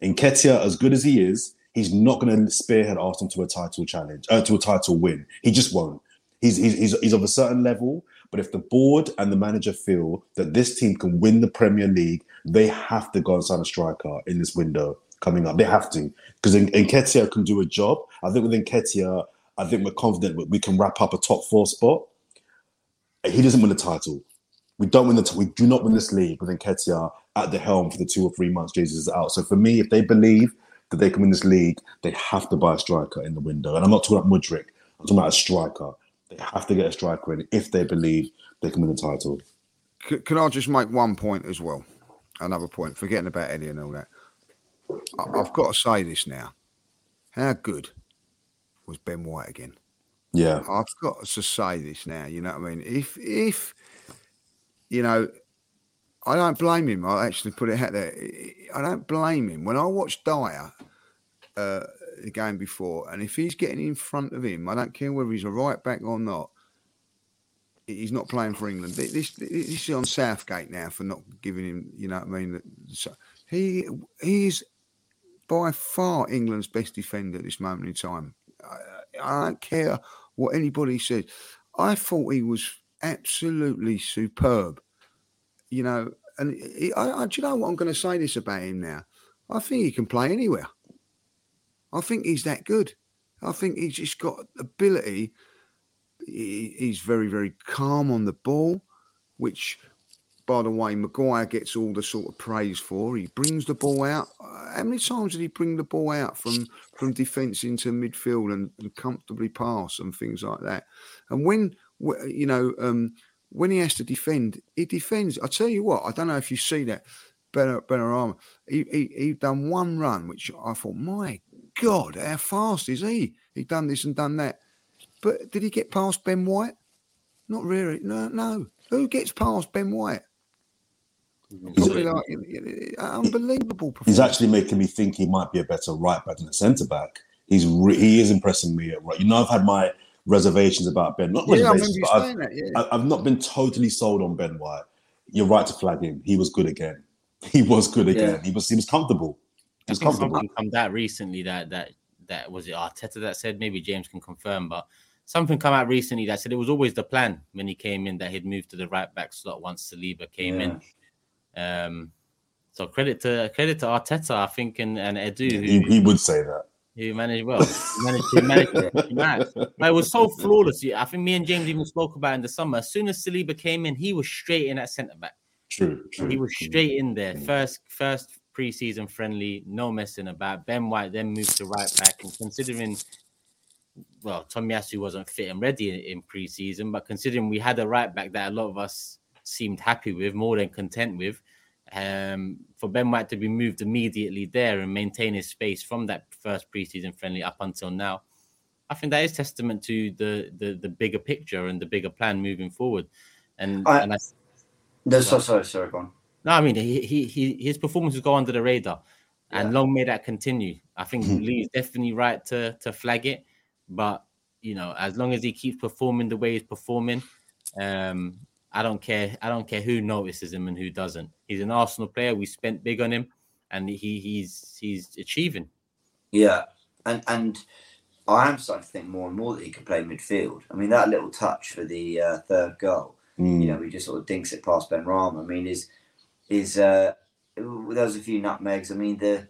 Nketiah, as good as he is, he's not going to spearhead Arsenal to a title challenge, uh, to a title win. He just won't. He's, he's, he's, he's of a certain level, but if the board and the manager feel that this team can win the Premier League, they have to go and sign a striker in this window coming up. They have to. Because Nketiah can do a job. I think with Nketiah, I think we're confident we can wrap up a top four spot. He doesn't win the title. We don't win the t- we do not win this league with Nketiah at the helm for the two or three months Jesus is out. So for me, if they believe that they can win this league, they have to buy a striker in the window. And I'm not talking about Mudryk. I'm talking about a striker. They have to get a striker in if they believe they can win the title. Can I just make one point as well? Another point, forgetting about Eddie and all that. I've got to say this now. How good was Ben White again? Yeah. I've got to say this now. You know what I mean? If if you know, I don't blame him. I actually put it out there. I don't blame him. When I watched Dier uh, the game before, and if he's getting in front of him, I don't care whether he's a right back or not. He's not playing for England. This, this, this is on Southgate now for not giving him. You know what I mean? So he he is by far England's best defender at this moment in time. I, I don't care what anybody says. I thought he was absolutely superb. You know, and he, I, I, do you know what I'm going to say this about him now? I think he can play anywhere. I think he's that good. I think he's just got ability. He, he's very, very calm on the ball, which, by the way, Maguire gets all the sort of praise for. He brings the ball out. How many times did he bring the ball out from from defence into midfield and, and comfortably pass and things like that? And when you know um, when he has to defend, he defends. I tell you what, I don't know if you see that. Better, better arm. He, he he done one run, which I thought, my God, how fast is he? He done this and done that. But did he get past Ben White? Not really. No, no. Who gets past Ben White? Probably like, unbelievable. He's actually making me think he might be a better right back than a centre back. He's re- he is impressing me at right. You know, I've had my reservations about Ben. Not Yeah, reservations, but I've, that. Yeah. I- I've not been totally sold on Ben White. You're right to flag him. He was good again. He was good again. Yeah. He was he was comfortable. He I was think comfortable. something come out recently that that that was it Arteta that said maybe James can confirm, but something come out recently that said it was always the plan when he came in that he'd move to the right back slot once Saliba came in. Um, so credit to credit to Arteta, I think, and and Edu who, He, he would say that. who managed well. He managed to manage it. He. But it was so flawless. I think me and James even spoke about in the summer. As soon as Saliba came in, he was straight in at centre back. True, true. He was straight in there. First, first preseason friendly, no messing about. Ben White then moved to right back, and considering, well, Tomiyasu wasn't fit and ready in, in preseason, but considering we had a right back that a lot of us seemed happy with, more than content with, um, for Ben White to be moved immediately there and maintain his space from that first preseason friendly up until now, I think that is testament to the the, the bigger picture and the bigger plan moving forward. And I- and I, No, so, sorry, sorry, go on. no, I mean he, he, he his performances go under the radar, and long may that continue. I think Lee's definitely right to to flag it, but you know, as long as he keeps performing the way he's performing, um, I don't care. I don't care who notices him and who doesn't. He's an Arsenal player. We spent big on him, and he he's he's achieving. Yeah, and and I am starting to think more and more that he can play midfield. I mean, that little touch for the uh, third goal, Mm. you know, he just sort of dinks it past Benrahma. I mean, is is uh, there was a few nutmegs. I mean, the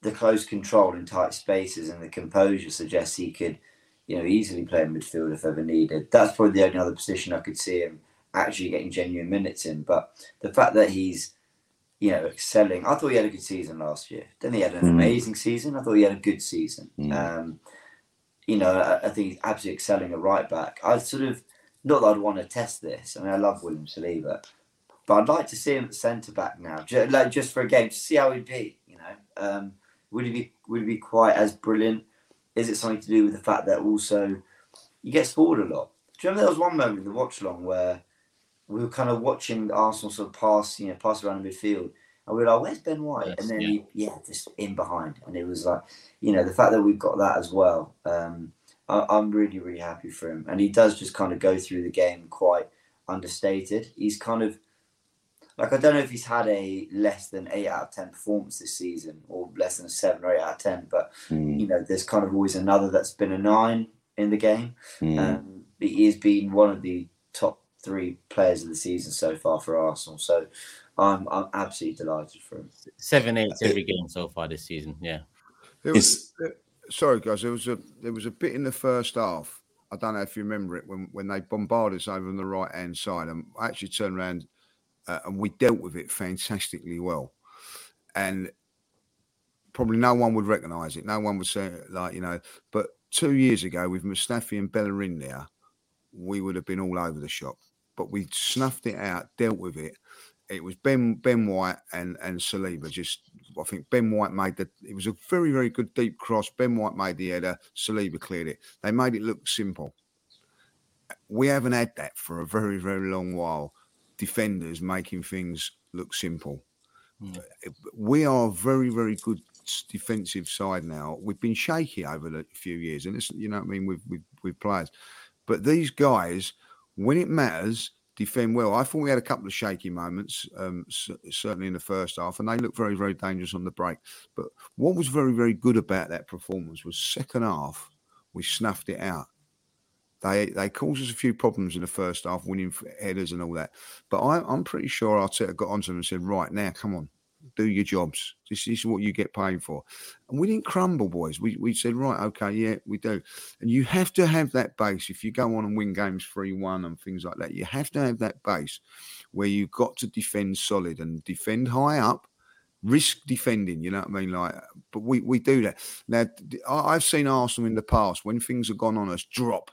the close control in tight spaces and the composure suggests he could, you know, easily play in midfield if ever needed. That's probably the only other position I could see him actually getting genuine minutes in. But the fact that he's you know, excelling. I thought he had a good season last year. Then he had an Mm. amazing season. I thought he had a good season. Mm. Um, you know, I, I think he's absolutely excelling at right back. I sort of not that I'd want to test this. I mean, I love William Saliba, but I'd like to see him at centre back now, just, like just for a game to see how he'd be. You know, um, would he be would he be quite as brilliant? Is it something to do with the fact that also you get spoiled a lot? Do you remember there was one moment in the watch along where we were kind of watching Arsenal sort of pass, you know, pass around the midfield, and we were like, "Where's Ben White?" Yes, and then yeah. he, yeah, just in behind, and it was like, you know, the fact that we've got that as well. Um, I, I'm really, really happy for him, and he does just kind of go through the game quite understated. He's kind of like I don't know if he's had a less than eight out of ten performance this season, or less than a seven or eight out of ten, but Mm, you know, there's kind of always another that's been a nine in the game. mm. Um, he has been one of the top three players of the season so far for Arsenal. So I'm I'm absolutely delighted for him. Seven eights every game so far this season. Yeah. There was, sorry, guys. There was a there was a bit in the first half. I don't know if you remember it when when they bombarded us over on the right hand side, and I actually turned around uh, and we dealt with it fantastically well. And probably no one would recognise it. No one would say it like you know. But two years ago, with Mustafi and Bellerin there, we would have been all over the shop. But we snuffed it out, dealt with it. It was Ben Ben White and and Saliba. Just I think Ben White made the. It was a very very good deep cross. Ben White made the header. Saliba cleared it. They made it look simple. We haven't had that for a very very long while. Defenders making things look simple. Hmm. We are a very very good defensive side now. We've been shaky over the few years, and it's you know what I mean with with, with players. But these guys, when it matters, defend well. I thought we had a couple of shaky moments, um, c- certainly in the first half, and they looked very, very dangerous on the break. But what was very, very good about that performance was second half, we snuffed it out. They they caused us a few problems in the first half, winning headers and all that. But I, I'm pretty sure Arteta got onto them and said, "Right now, come on, do your jobs. This, is what you get paid for." And we didn't crumble, boys. We we said, "Right, okay, yeah, we do." And you have to have that base if you go on and win games 3 1 and things like that. You have to have that base where you've got to defend solid and defend high up, risk defending, you know what I mean? Like, but we, we do that. Now, I've seen Arsenal in the past when things have gone on us drop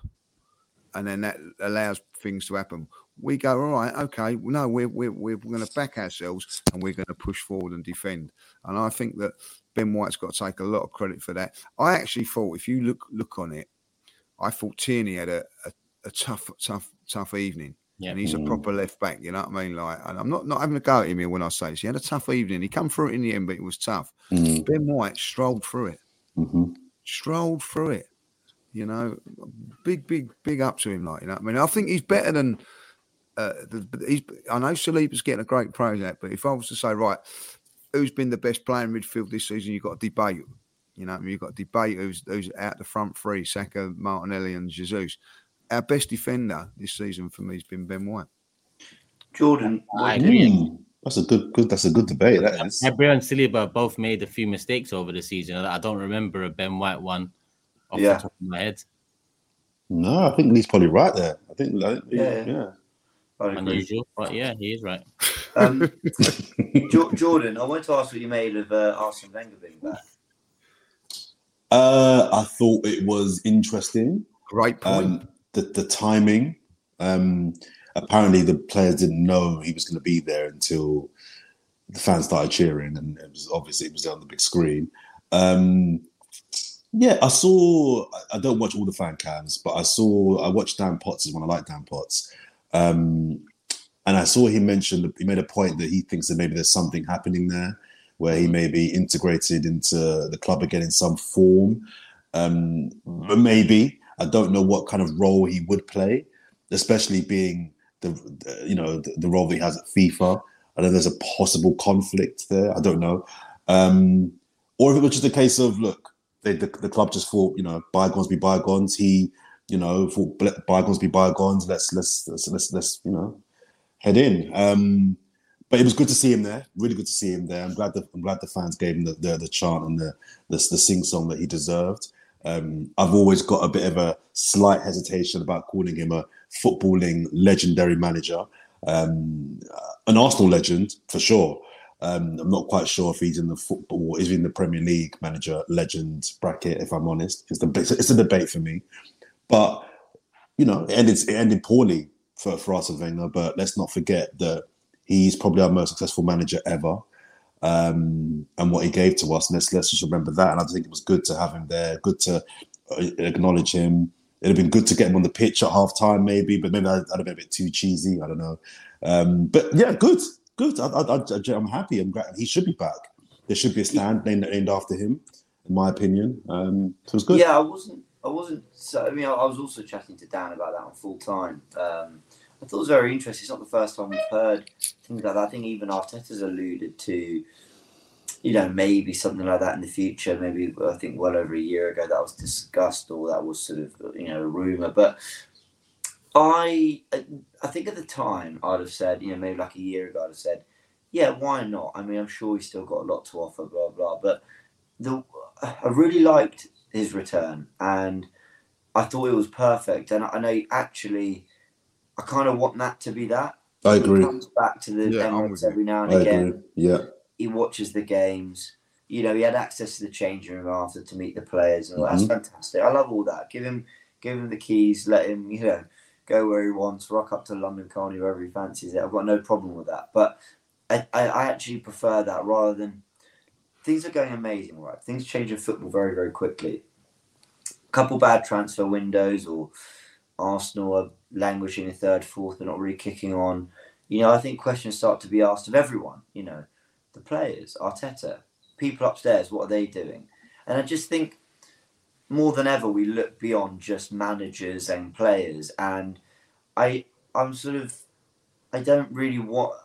and then that allows things to happen. We go, all right, okay, well, no, we're, we're, we're going to back ourselves and we're going to push forward and defend. And I think that Ben White's got to take a lot of credit for that. I actually thought, if you look look on it, I thought Tierney had a, a, a tough, tough, tough evening. Yeah. And he's a Mm. proper left back, you know what I mean? Like, and I'm not, not having a go at him here when I say this. He had a tough evening. He come through it in the end, but it was tough. Mm, Ben White strolled through it, mhm. strolled through it. You know, big, big, big up to him. Like, you know, what I mean, I think he's better than. Uh, the, he's, I know Saliba's getting a great praise out, but if I was to say, right, who's been the best player in midfield this season, you've got to debate. You know, what I mean, you've got to debate who's who's out the front three: Saka, Martinelli, and Jesus. Our best defender this season for me has been Ben White. Jordan, I agree. That's a good, good. That's a good debate. That is. Gabriel and Saliba both made a few mistakes over the season. I don't remember a Ben White one off Yeah. the top of my head. No, I think Lee's probably right there. I think, I think Yeah. yeah. I agree. Unusual, but yeah, he is right. Um, Jordan, I want to ask what you made of uh, Arsene Wenger being back. Uh, I thought it was interesting. Great point. Um, the the timing. Um, apparently, the players didn't know he was going to be there until the fans started cheering, and it was obviously it was there on the big screen. Um, yeah, I saw. I- I don't watch all the fan cams, but I saw. I watched Dan Potts' as one. I like Dan Potts, um, and I saw he mentioned. He made a point that he thinks that maybe there's something happening there, where he may be integrated into the club again in some form. Um, but maybe I don't know what kind of role he would play, especially being the, the you know the, the role that he has at FIFA. I know there's a possible conflict there. I don't know, um, or if it was just a case of look, they, the, the club just thought you know bygones be bygones. He you know "Let bygones be bygones. Let's let's let's let's, let's you know head in. Um, but it was good to see him there. Really good to see him there. I'm glad that I'm glad the fans gave him the the, the chant and the the, the sing song that he deserved. Um, I've always got a bit of a slight hesitation about calling him a footballing legendary manager, um, an Arsenal legend for sure. Um, I'm not quite sure if he's in the football, is he in the Premier League manager legend bracket. If I'm honest, it's the it's a debate for me. But you know, it ended it ended poorly for for Arsene. But let's not forget that he's probably our most successful manager ever, um, and what he gave to us. And let's let's just remember that. And I think it was good to have him there. Good to uh, acknowledge him. It'd have been good to get him on the pitch at half time, maybe, but maybe that'd have been a bit too cheesy. I don't know. Um, but yeah, good, good. I, am happy. I'm glad he should be back. There should be a stand named, named after him, in my opinion. Um, so it was good. Yeah, I wasn't. I wasn't. So I mean, I, was also chatting to Dan about that on full time. Um, I thought it was very interesting. It's not the first time we've heard things like that. I think even Arteta's alluded to you know, maybe something like that in the future. Maybe I think well over a year ago that was discussed or that was sort of you know a rumor. But I I think at the time I'd have said you know maybe like a year ago I'd have said yeah why not? I mean I'm sure he's still got a lot to offer blah blah. But the I really liked his return and I thought it was perfect. And I know actually I kind of want that to be that. I agree. He comes back to the yeah, Emirates every now and I again. Agree. Yeah he watches the games. You know, he had access to the changing room after to meet the players, and mm-hmm. that's fantastic. I love all that. Give him, give him the keys. Let him, you know, go where he wants. Rock up to London Colney wherever he fancies it. I've got no problem with that. But I, I, I actually prefer that rather than things are going amazing, right? Things change in football very, very quickly. A couple bad transfer windows, or Arsenal are languishing in third, fourth, they're not really kicking on. You know, I think questions start to be asked of everyone. You know, the players, Arteta, people upstairs, what are they doing? And I just think more than ever we look beyond just managers and players. And I, I'm sort of, I don't really want,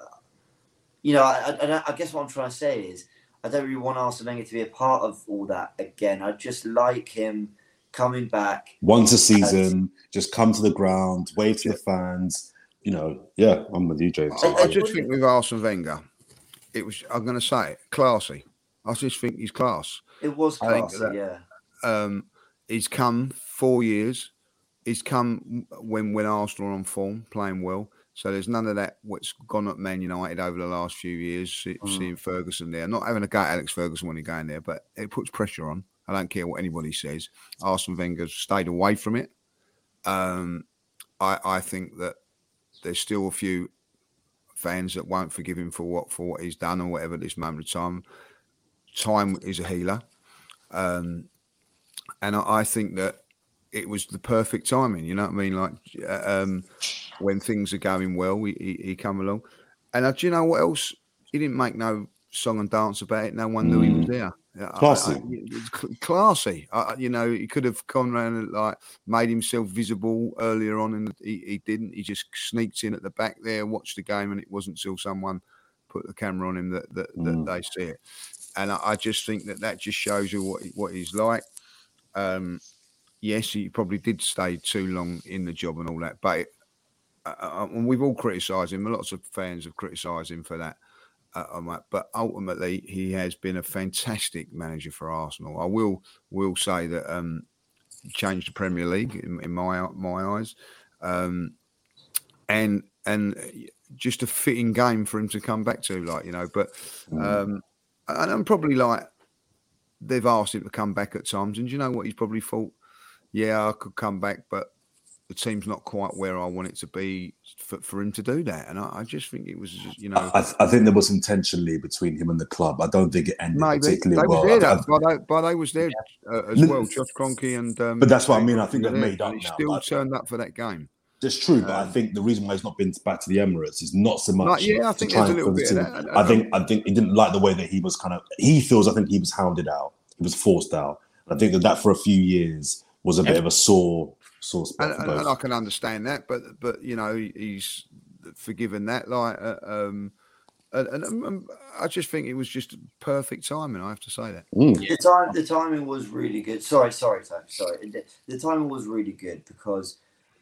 you know, I, I, I guess what I'm trying to say is I don't really want Arsene Wenger to be a part of all that again. I just like him coming back once a season, just come to the ground, wave to the fans. You know, yeah, I'm with you, James. I, I just think with Arsene Wenger, it was. I'm going to say it, classy. I just think he's class. It was classy, that, yeah. Um, he's come four years. He's come when when Arsenal are on form, playing well. So there's none of that what's gone at Man United over the last few years. See, mm. Seeing Ferguson there, not having a go at Alex Ferguson when he's going there, but it puts pressure on. I don't care what anybody says. Arsene Wenger's stayed away from it. Um, I, I think that there's still a few fans that won't forgive him for what for what he's done or whatever at this moment of time. Time is a healer, um, and I, I, think that it was the perfect timing. You know what I mean? Like um, when things are going well, he, he, he come along, and uh, do you know what else? He didn't make no song and dance about it. No one knew he was mm. there. Classy, I, I, classy. I, you know, he could have come around and like made himself visible earlier on, and he, he didn't. He just sneaked in at the back there, watched the game, and it wasn't until someone put the camera on him that that, mm. that they see it. And I, just think that that just shows you what what he's like. Um, yes, he probably did stay too long in the job and all that, but it, uh, uh and we've all criticised him. Lots of fans have criticised him for that uh, on that. But ultimately, he has been a fantastic manager for Arsenal. I will will say that um, changed the Premier League in, in my my eyes, um, and and just a fitting game for him to come back to, like you know. But mm. um, and I'm probably like they've asked him to come back at times, and you know what? He's probably thought, yeah, I could come back, but the team's not quite where I want it to be for, for him to do that. And I, I just think it was, just, you know, I, I, think there was intentionally between him and the club. I don't think it ended Maybe. particularly they well. Was there, but, they, but they was there uh, as well, Josh Kroenke and. Um, but that's what I mean. I think they've made up he now. Still turned up for that game. That's true, but um, I think the reason why he's not been back to the Emirates is not so much. Like, yeah, I think there's a little bit. I think I think he didn't like the way that he was kind of. He feels. I think he was hounded out. He was forced out. I think that that for a few years was a bit of a sore sore spot. And, and, I can understand that, but but you know he's forgiven that. Like, uh, um, and, and um, I just think it was just perfect timing. I have to say that. Mm. The time, the timing was really good. Sorry, sorry, sorry, sorry. The, the timing was really good because,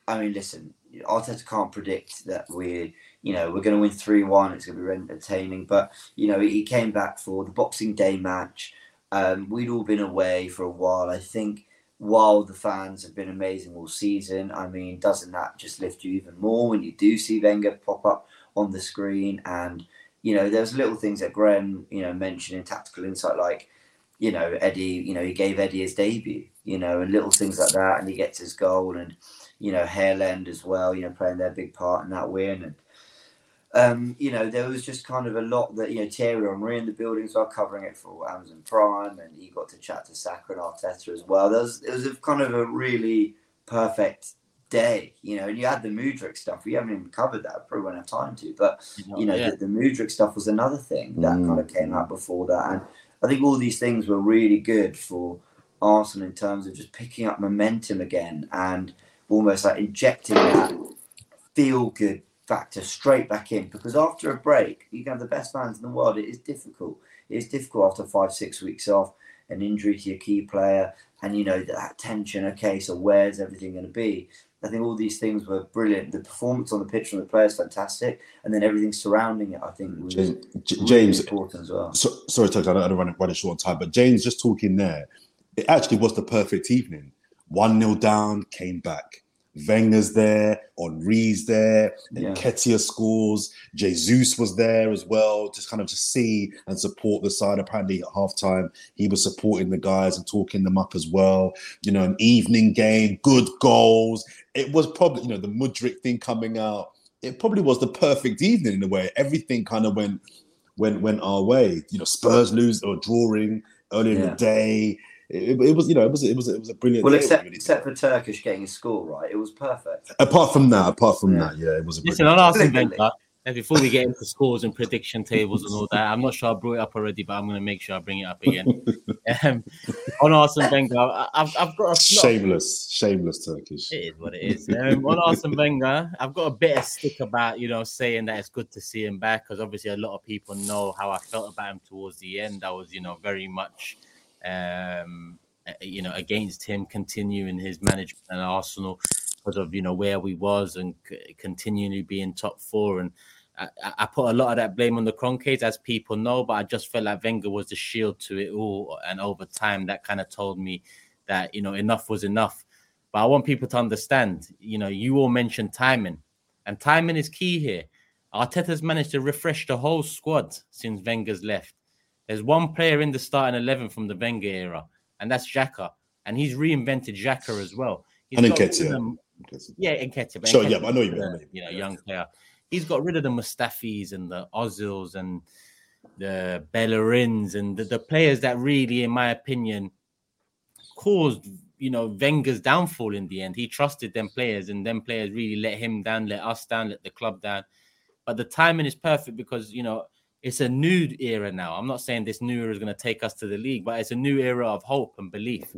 I mean, listen, Arteta can't predict that we're, you know, we're going to win three one. It's going to be entertaining, but you know, he came back for the Boxing Day match. Um, we'd all been away for a while. I think while the fans have been amazing all season, I mean, doesn't that just lift you even more when you do see Wenger pop up on the screen? And you know, there's little things that Graham, you know, mentioned in tactical insight, like, you know, Eddie, you know, he gave Eddie his debut, you know, and little things like that, and he gets his goal, and you know, Hareland as well, you know, playing their big part in that win, and um, you know, there was just kind of a lot that you know Thierry Henry in the buildings well, covering it for Amazon Prime, and he got to chat to Saka and Arteta as well. There was it was a kind of a really perfect day, you know. And you had the Mudryk stuff. We haven't even covered that. Probably won't have time to, but you know, yeah. the, the Mudryk stuff was another thing that Mm. kind of came out before that, and I think all these things were really good for Arsenal in terms of just picking up momentum again and almost like injecting that feel good factor straight back in because after a break you can have the best fans in the world. It is difficult. It is difficult after five six weeks off an injury to your key player and you know that tension okay so where's everything going to be? I think all these things were brilliant. The performance on the pitch from the players fantastic and then everything surrounding it i think was James, really James important as well. so, sorry, Tuck, I don't, I don't run, run a short time, but James just talking there, it actually was the perfect evening. 1 0 down, came back. Wenger's there, Henry's there, and Yeah. Ketia scores. Jesus was there as well, just kind of just see and support the side. Apparently, at halftime, he was supporting the guys and talking them up as well. You know, an evening game, good goals. It was probably, you know, the Mudryk thing coming out. It probably was the perfect evening in a way. Everything kind of went went went our way. You know, Spurs lose or drawing earlier in the day. It, it was, you know, it was it was it was a brilliant. well day, except really. except for turkish getting a score right it was perfect apart from that, apart from Yeah. that, yeah, it was a Listen, brilliant. on Arsene Brilliantly. Wenger, and before we get into scores and prediction tables and all that, I'm not sure I brought it up already, but I'm going to make sure I bring it up again. um, on Arsene Wenger, I- I've, I've got a not- shameless, shameless Turkish. It is what it is. Um, on Arsene Wenger, I've got a bit of stick about you know saying that it's good to see him back because obviously a lot of people know how I felt about him towards the end. I was you know very much um, you know against him continuing his management at Arsenal because of you know where we was and c- continuing to be in top four and. I, I- put a lot of that blame on the Kroenkes, as people know, but I just felt like Wenger was the shield to it all. And over time, that kind of told me that you know enough was enough. But I want people to understand, you know, you all mentioned timing, and timing is key here. Arteta's managed to refresh the whole squad since Wenger's left. There's one player in the starting 11 from the Wenger era, and that's Xhaka. And he's reinvented Xhaka as well. He's And Nketiah. them- Yeah, Nketiah. Sure, yeah, but I know you mean, I a, know you know, young player. He's got rid of the Mustafis and the Ozils and the Bellerins and the, the players that really, in my opinion, caused you know Wenger's downfall in the end. He trusted them players, and them players really let him down, let us down, let the club down. But the timing is perfect because you know it's a new era now. I'm not saying this new era is going to take us to the league, but it's a new era of hope and belief,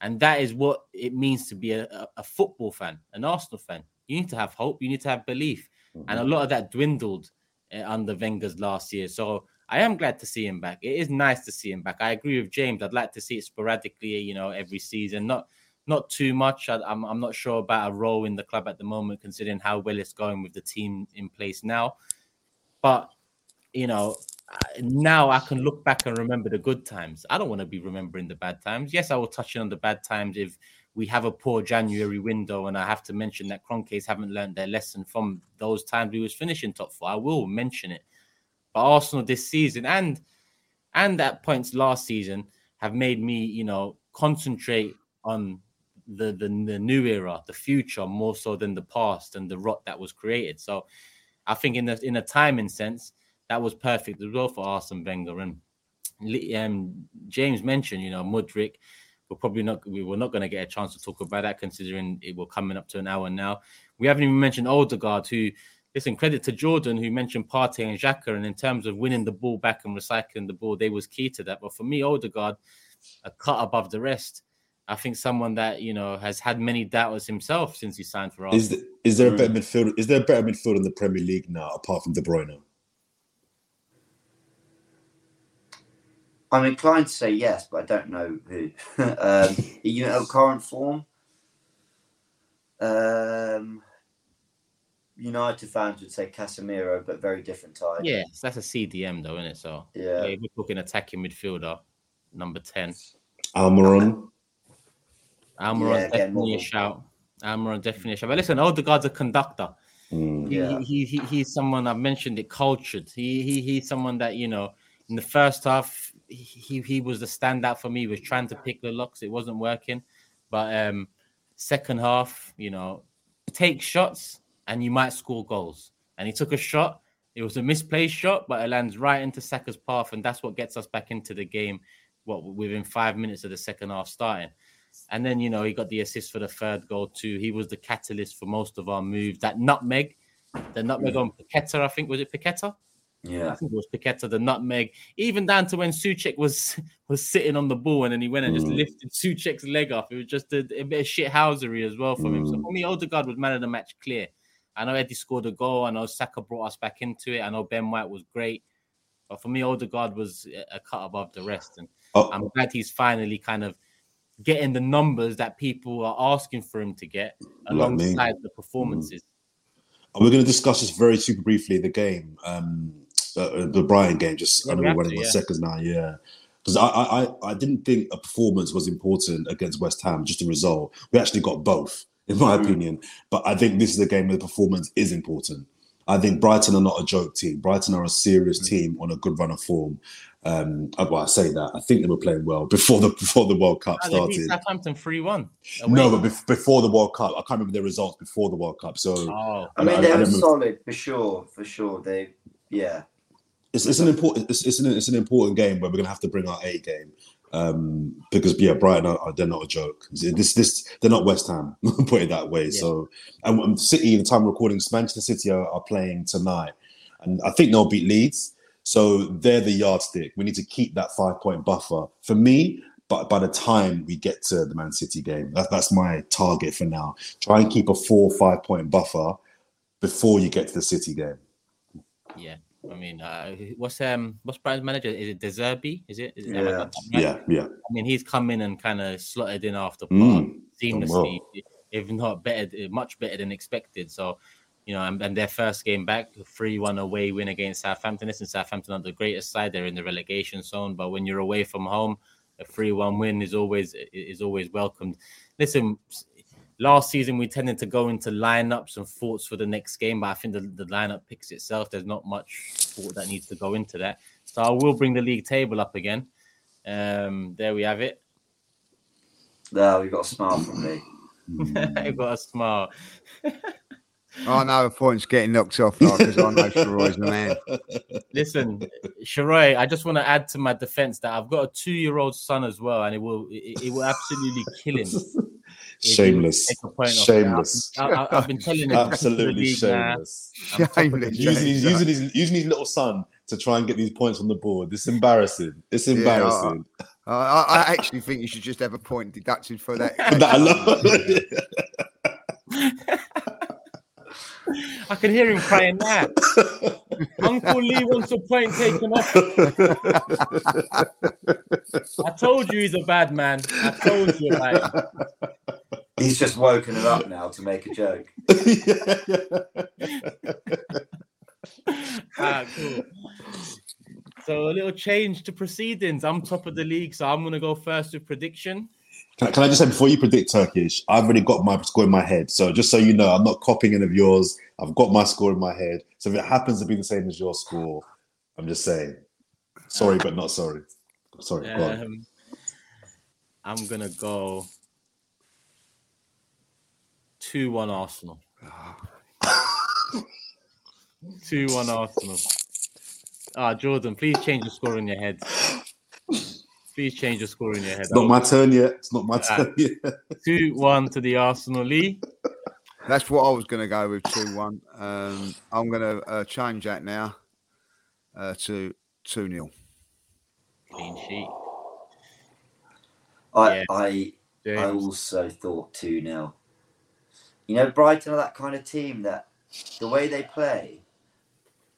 and that is what it means to be a, a, football fan, an Arsenal fan. You need to have hope. You need to have belief, and a lot of that dwindled uh, under Wenger's last year. So I am glad to see him back. It is nice to see him back. I agree with James. I'd like to see it sporadically, you know, every season. Not not too much. I, I'm I'm not sure about a role in the club at the moment, considering how well it's going with the team in place now. But you know, now I can look back and remember the good times. I don't want to be remembering the bad times. Yes, I will touch on the bad times if we have a poor January window, and I have to mention that Kroenkes haven't learned their lesson from those times we was finishing top four. I will mention it. But Arsenal this season and and at points last season have made me, you know, concentrate on the, the the new era, the future, more so than the past and the rot that was created. So I think in the in a timing sense, that was perfect as well for Arsene Wenger. And Li- um, James mentioned, you know, Mudryk. We're probably not we were not going to get a chance to talk about that, considering it we're coming up to an hour now. We haven't even mentioned Odegaard, who listen, credit to Jordan who mentioned Partey and Xhaka, and in terms of winning the ball back and recycling the ball, they was key to that. But for me, Odegaard, a cut above the rest. I think someone that you know has had many doubters himself since he signed for Arsenal. Is th- is there a better midfield? Is there a better midfield in the Premier League now apart from De Bruyne? I'm inclined to say yes, but I don't know who. um, you know, current form. Um, United fans would say Casemiro, but very different type. Yeah, so that's a CDM though, isn't it? So Yeah. we're talking attacking midfielder, number ten. Almiron. Almiron Yeah, again, definitely a shout. Almiron definitely a shout. But listen, Odegaard's a conductor. Mm. He, Yeah. he, he he's someone I've mentioned it cultured. He he he's someone that you know in the first half he he was the standout for me. He was trying to pick the locks, it wasn't working. But um second half, you know, take shots and you might score goals. And he took a shot. It was a misplaced shot, but it lands right into Saka's path, and that's what gets us back into the game. What within five minutes of the second half starting. And then, you know, he got the assist for the third goal too. He was the catalyst for most of our moves. That nutmeg, the nutmeg on Paqueta, I think, was it Paqueta? I Yeah. think it was Paqueta, the nutmeg. Even down to when Soucek was was sitting on the ball and then he went and just Mm. lifted Soucek's leg off. It was just a, a bit of shithousery as well from him. So Mm. for me, Odegaard was man of the match clear. I know Eddie scored a goal. I know Saka brought us back into it. I know Ben White was great. But for me, Odegaard was a- cut above the rest. And Oh, I'm glad he's finally kind of getting the numbers that people are asking for him to get alongside the performances. we're going to discuss this very super briefly. The game, um, uh, the Brian game. Just Yeah, I know we we're running to, on yeah. seconds now. Yeah, because I, I I I didn't think a performance was important against West Ham. Just a result. We actually got both, in my Mm. opinion. But I think this is a game where the performance is important. I think Brighton are not a joke team. Brighton are a serious Mm. team on a good run of form. Um, uh, well, I say that. I think they were playing well before the before the World Cup And started. Southampton 3 1. No, but bef- before the World Cup, I can't remember the results before the World Cup. So Oh, I mean, I- they I were don't solid for sure, for sure. They, yeah, it's, it's an important it's, it's an it's an important game where we're gonna have to bring our A game um, because yeah, Brighton are, they're not a joke. This this they're not West Ham, put it that way. Yeah. So and um, City, the time recording, Manchester City are, are playing tonight, and I think they'll beat Leeds. So they're the yardstick. We need to keep that five point buffer for me. But by the time we get to the Man City game, that, that's my target for now. Try and keep a four five point buffer before you get to the City game. yeah. I mean, uh, what's um, what's Brighton's manager? Is it De Zerbi? Is it? Is it Yeah. Yeah, yeah. I mean, he's come in and kind of slotted in after part Mm, seamlessly, well. if not better, much better than expected. So, you know, and, and their first game back, three-one away win against Southampton. Listen, Southampton are the greatest side; they're in the relegation zone. But when you're away from home, a three-one win is always is always welcomed. Listen, last season we tended to go into lineups and thoughts for the next game, but I think the, the lineup picks itself. There's not much thought that needs to go into that. So I will bring the league table up again. Um, there we have it. there we got a smile from me. I got a smile. I know a point's getting knocked off because I know Sheroy's the man. Listen, Sheroy, I just want to add to my defense that I've got a two-year-old son as well, and it will it, it will absolutely kill him. if he Shameless. take a point off that. Shameless. I, I, I've been telling him to keep the Absolutely shameless. I'm top of the Shameless. Using his, using, his, using his little son to try and get these points on the board. It's embarrassing. It's Yeah, I- embarrassing. I, I I actually think you should just have a point deducted for that. That I love. I can hear him crying now. Uncle Lee wants a point taken off. I told you he's a bad man. I told you about it. He's just woken it up now to make a joke. Ah, cool. So a little change to proceedings. I'm top of the league, so I'm gonna go first with prediction. Can, I- can I just say before you predict Turkish, I've already got my score in my head. So just so you know, I'm not copying any of yours. I've got my score in my head. So if it happens to be the same as your score, I'm just saying. Sorry, but not sorry. Sorry. go on. Um, I'm gonna go two one Arsenal. Two one Arsenal. Ah, Jordan, please change the score in your head. Please change the score in your head. It's not my turn yet. It's not my Ah. turn yet. Two one to the Arsenal Lee. That's what I was going to go with 2 1. Um, I'm going to uh, change that now uh, to 2 0. Clean sheet. I Yeah. I I James. also thought 2 0. You know, Brighton are that kind of team that the way they play,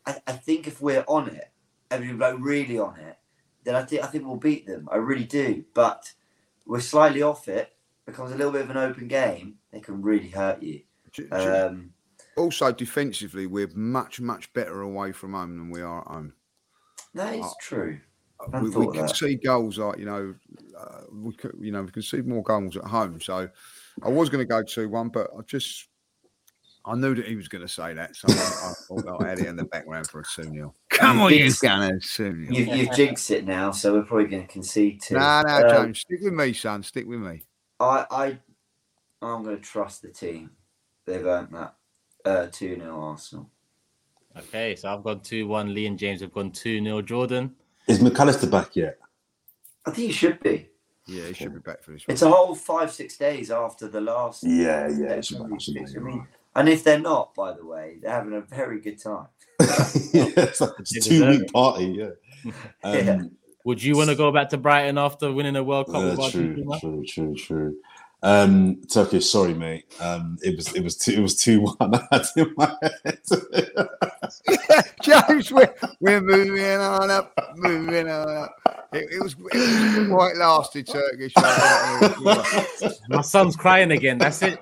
I, I think if we're on it, and we're like really on it, then I think I think we'll beat them. I really do. But we're slightly off it, becomes a little bit of an open game, they can really hurt you. Um, also, defensively, we're much, much better away from home than we are at home. that is Oh, true. We, we can see goals like you know, uh, we could, you know we can see more goals at home. So I was going to go two one, but I just I knew that he was going to say that, so I, I thought I had it in the background for a 2 0. Come on, you Gunners, 2 You, you've jinxed it now, so we're probably going to concede two. No, no, Um, James, stick with me, son. Stick with me. I, I, I'm going to trust the team. They've earned that. Uh, two 0 Arsenal. Okay, so I've gone 2 1. Lee and James have gone 2 0. Jordan. Is Mac Allister back yet? I think you should be. Yeah, he should be back for this one. It's a whole five six days after the last. Yeah, yeah, it should Every be- should be, six. I mean, and if they're not, by the way, they're having a very good time. yeah, it's like a They two week party. Yeah. Um, Yeah. Would you want to go back to Brighton after winning a World Cup uh, with true, Argentina? true, true, true. Um, Turkish, sorry, mate. Um, it was, it was two, it was two one. I had in my head. James, we're, we're moving on up, moving on up. It, it was it was quite lasted Turkish. My son's crying again. That's it.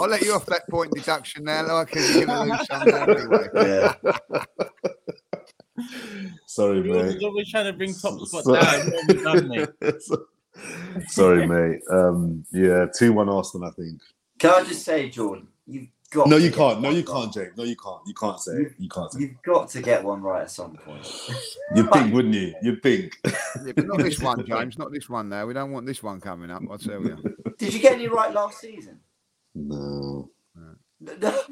I'll let you off that point deduction now, like because you're going to lose some anyway. Yeah. sorry, Jordan's mate. always trying to bring top spot So- down. What have you done, mate? Sorry, mate. Um, yeah, two one Arsenal. I think. Can I just say, Jordan, you've got. No, you get can't. No, you right. can't, James. No, you can't. You can't say it. You can't say. It. You've got to get one right at some point. You'd think, wouldn't you? You'd think. Yeah, but not this one, James. Not this one. There, we don't want this one coming up. I tell you. Did you get any right last season? No. No.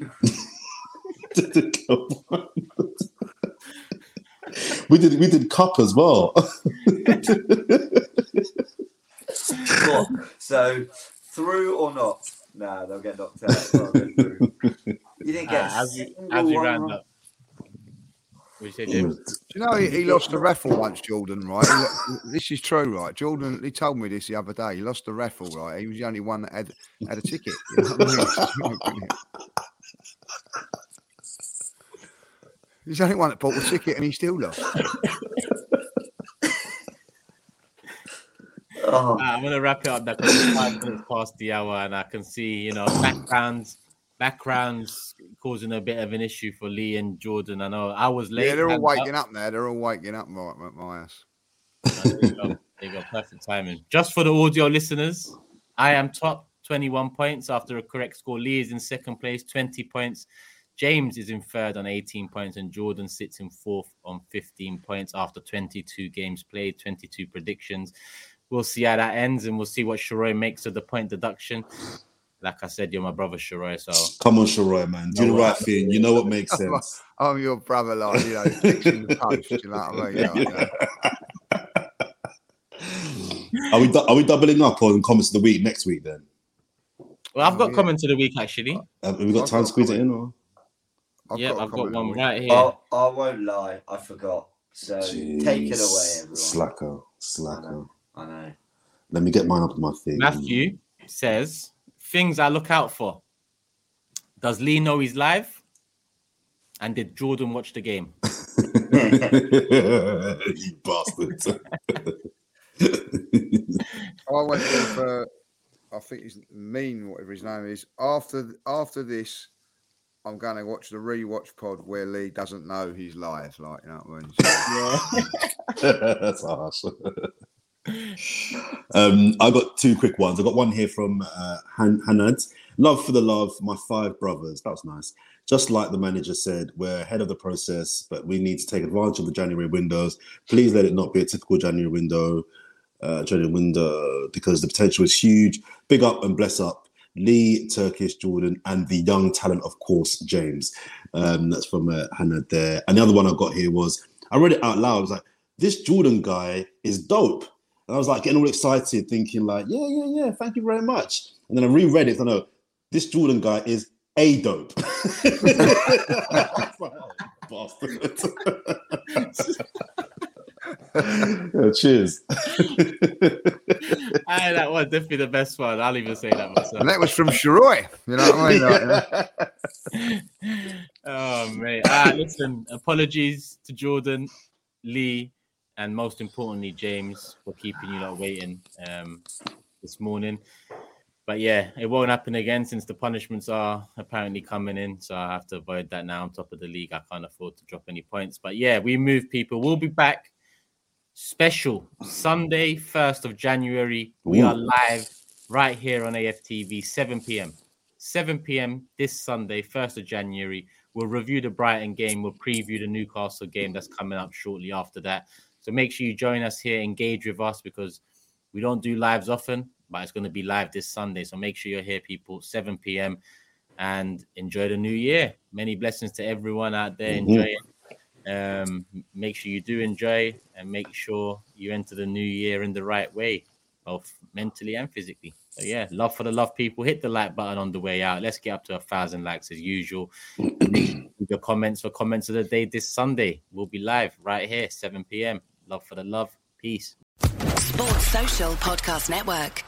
we did. We did cup as well. What? So, through or not? Nah, they'll get knocked out. They'll go through. You didn't get Ah, a as we, single as we one round right. up. What you say, Do you know he, he lost a raffle once, Jordan? Right? He this is true, right? Jordan, he told me this the other day. He lost a raffle, right? He was the only one that had had a ticket. You know I mean? He's the only one that bought the ticket, and he still lost. Oh, Ah, I'm gonna wrap it up now because it's five minutes past the hour, and I can see you know backgrounds, backgrounds causing a bit of an issue for Lee and Jordan. I know I was late. Yeah, they're all waking up now. They're all waking up, right, at my house. There you go. There you go. Perfect timing. Just for the audio listeners, I am top 21 points after a correct score. Lee is in second place, 20 points. James is in third on 18 points, and Jordan sits in fourth on 15 points after 22 games played, 22 predictions. We'll see how that ends, and we'll see what Sheroy makes of the point deduction. Like I said, you're my brother, Sheroy. So Come on, Sheroy, man. Do the right thing. You know what makes sense. I'm your brother, like you know, fixing the post. You know what I mean? Yeah, I know. Are we du- are we doubling up on comments of the week next week then? well, I've Oh, got yeah. comment of the week actually. Have we got I've time got to squeeze it in? Or? I've yeah, got a I've got one on right here. I, I won't lie, I forgot. So take it away, everyone. Slacker, slacker. I know. Let me get mine up on my thing. Matthew says things I look out for. Does Lee know he's live? And did Jordan watch the game? you bastard. I went with, uh, I think he's mean, whatever his name is. After after this, I'm going to watch the rewatch pod where Lee doesn't know he's live. Like, you know what I mean? So, That's harsh. Um, I got two quick ones. I got one here from uh, Han- Hanad. Love for the love, my five brothers. That was nice. Just like the manager said, we're ahead of the process, but we need to take advantage of the January windows. Please let it not be a typical January window, uh, January window, because the potential is huge. Big up and bless up. Lee, Turkish, Jordan, and the young talent, of course, James. Um, that's from uh, Hannah there. And the other one I got here was I read it out loud. I was like, this Jordan guy is dope. And I was like getting all excited, thinking like, yeah, yeah, yeah, thank you very much. And then I reread it. I know this Jordan guy is a dope. Bastard. Yeah, cheers. Ah, that was definitely the best one. I'll even say that myself. and that was from Sheroy. You know what I mean? Like, you know? oh mate. Ah, listen, apologies to Jordan, Lee, and most importantly, James, for keeping you lot waiting um this morning. But yeah, it won't happen again since the punishments are apparently coming in. So I have to avoid that now. I'm top of the league. I can't afford to drop any points. But yeah, we move people. We'll be back. Special Sunday, 1st of January. We Ooh. are live right here on AFTV, 7 p.m. 7 p.m. this Sunday, 1st of January. We'll review the Brighton game. We'll preview the Newcastle game that's coming up shortly after that. So make sure you join us here, engage with us because we don't do lives often, but it's going to be live this Sunday. So make sure you're here, people, 7 p.m. and enjoy the new year. Many blessings to everyone out there. Mhm. Enjoy it. Um, make sure you do enjoy and make sure you enter the new year in the right way, both mentally and physically. So yeah, love for the love people. Hit the like button on the way out. Let's get up to a thousand likes as usual. Your comments for comments of the day this Sunday. We'll be live right here, 7 p.m. Love for the love. Peace. Sports Social Podcast Network.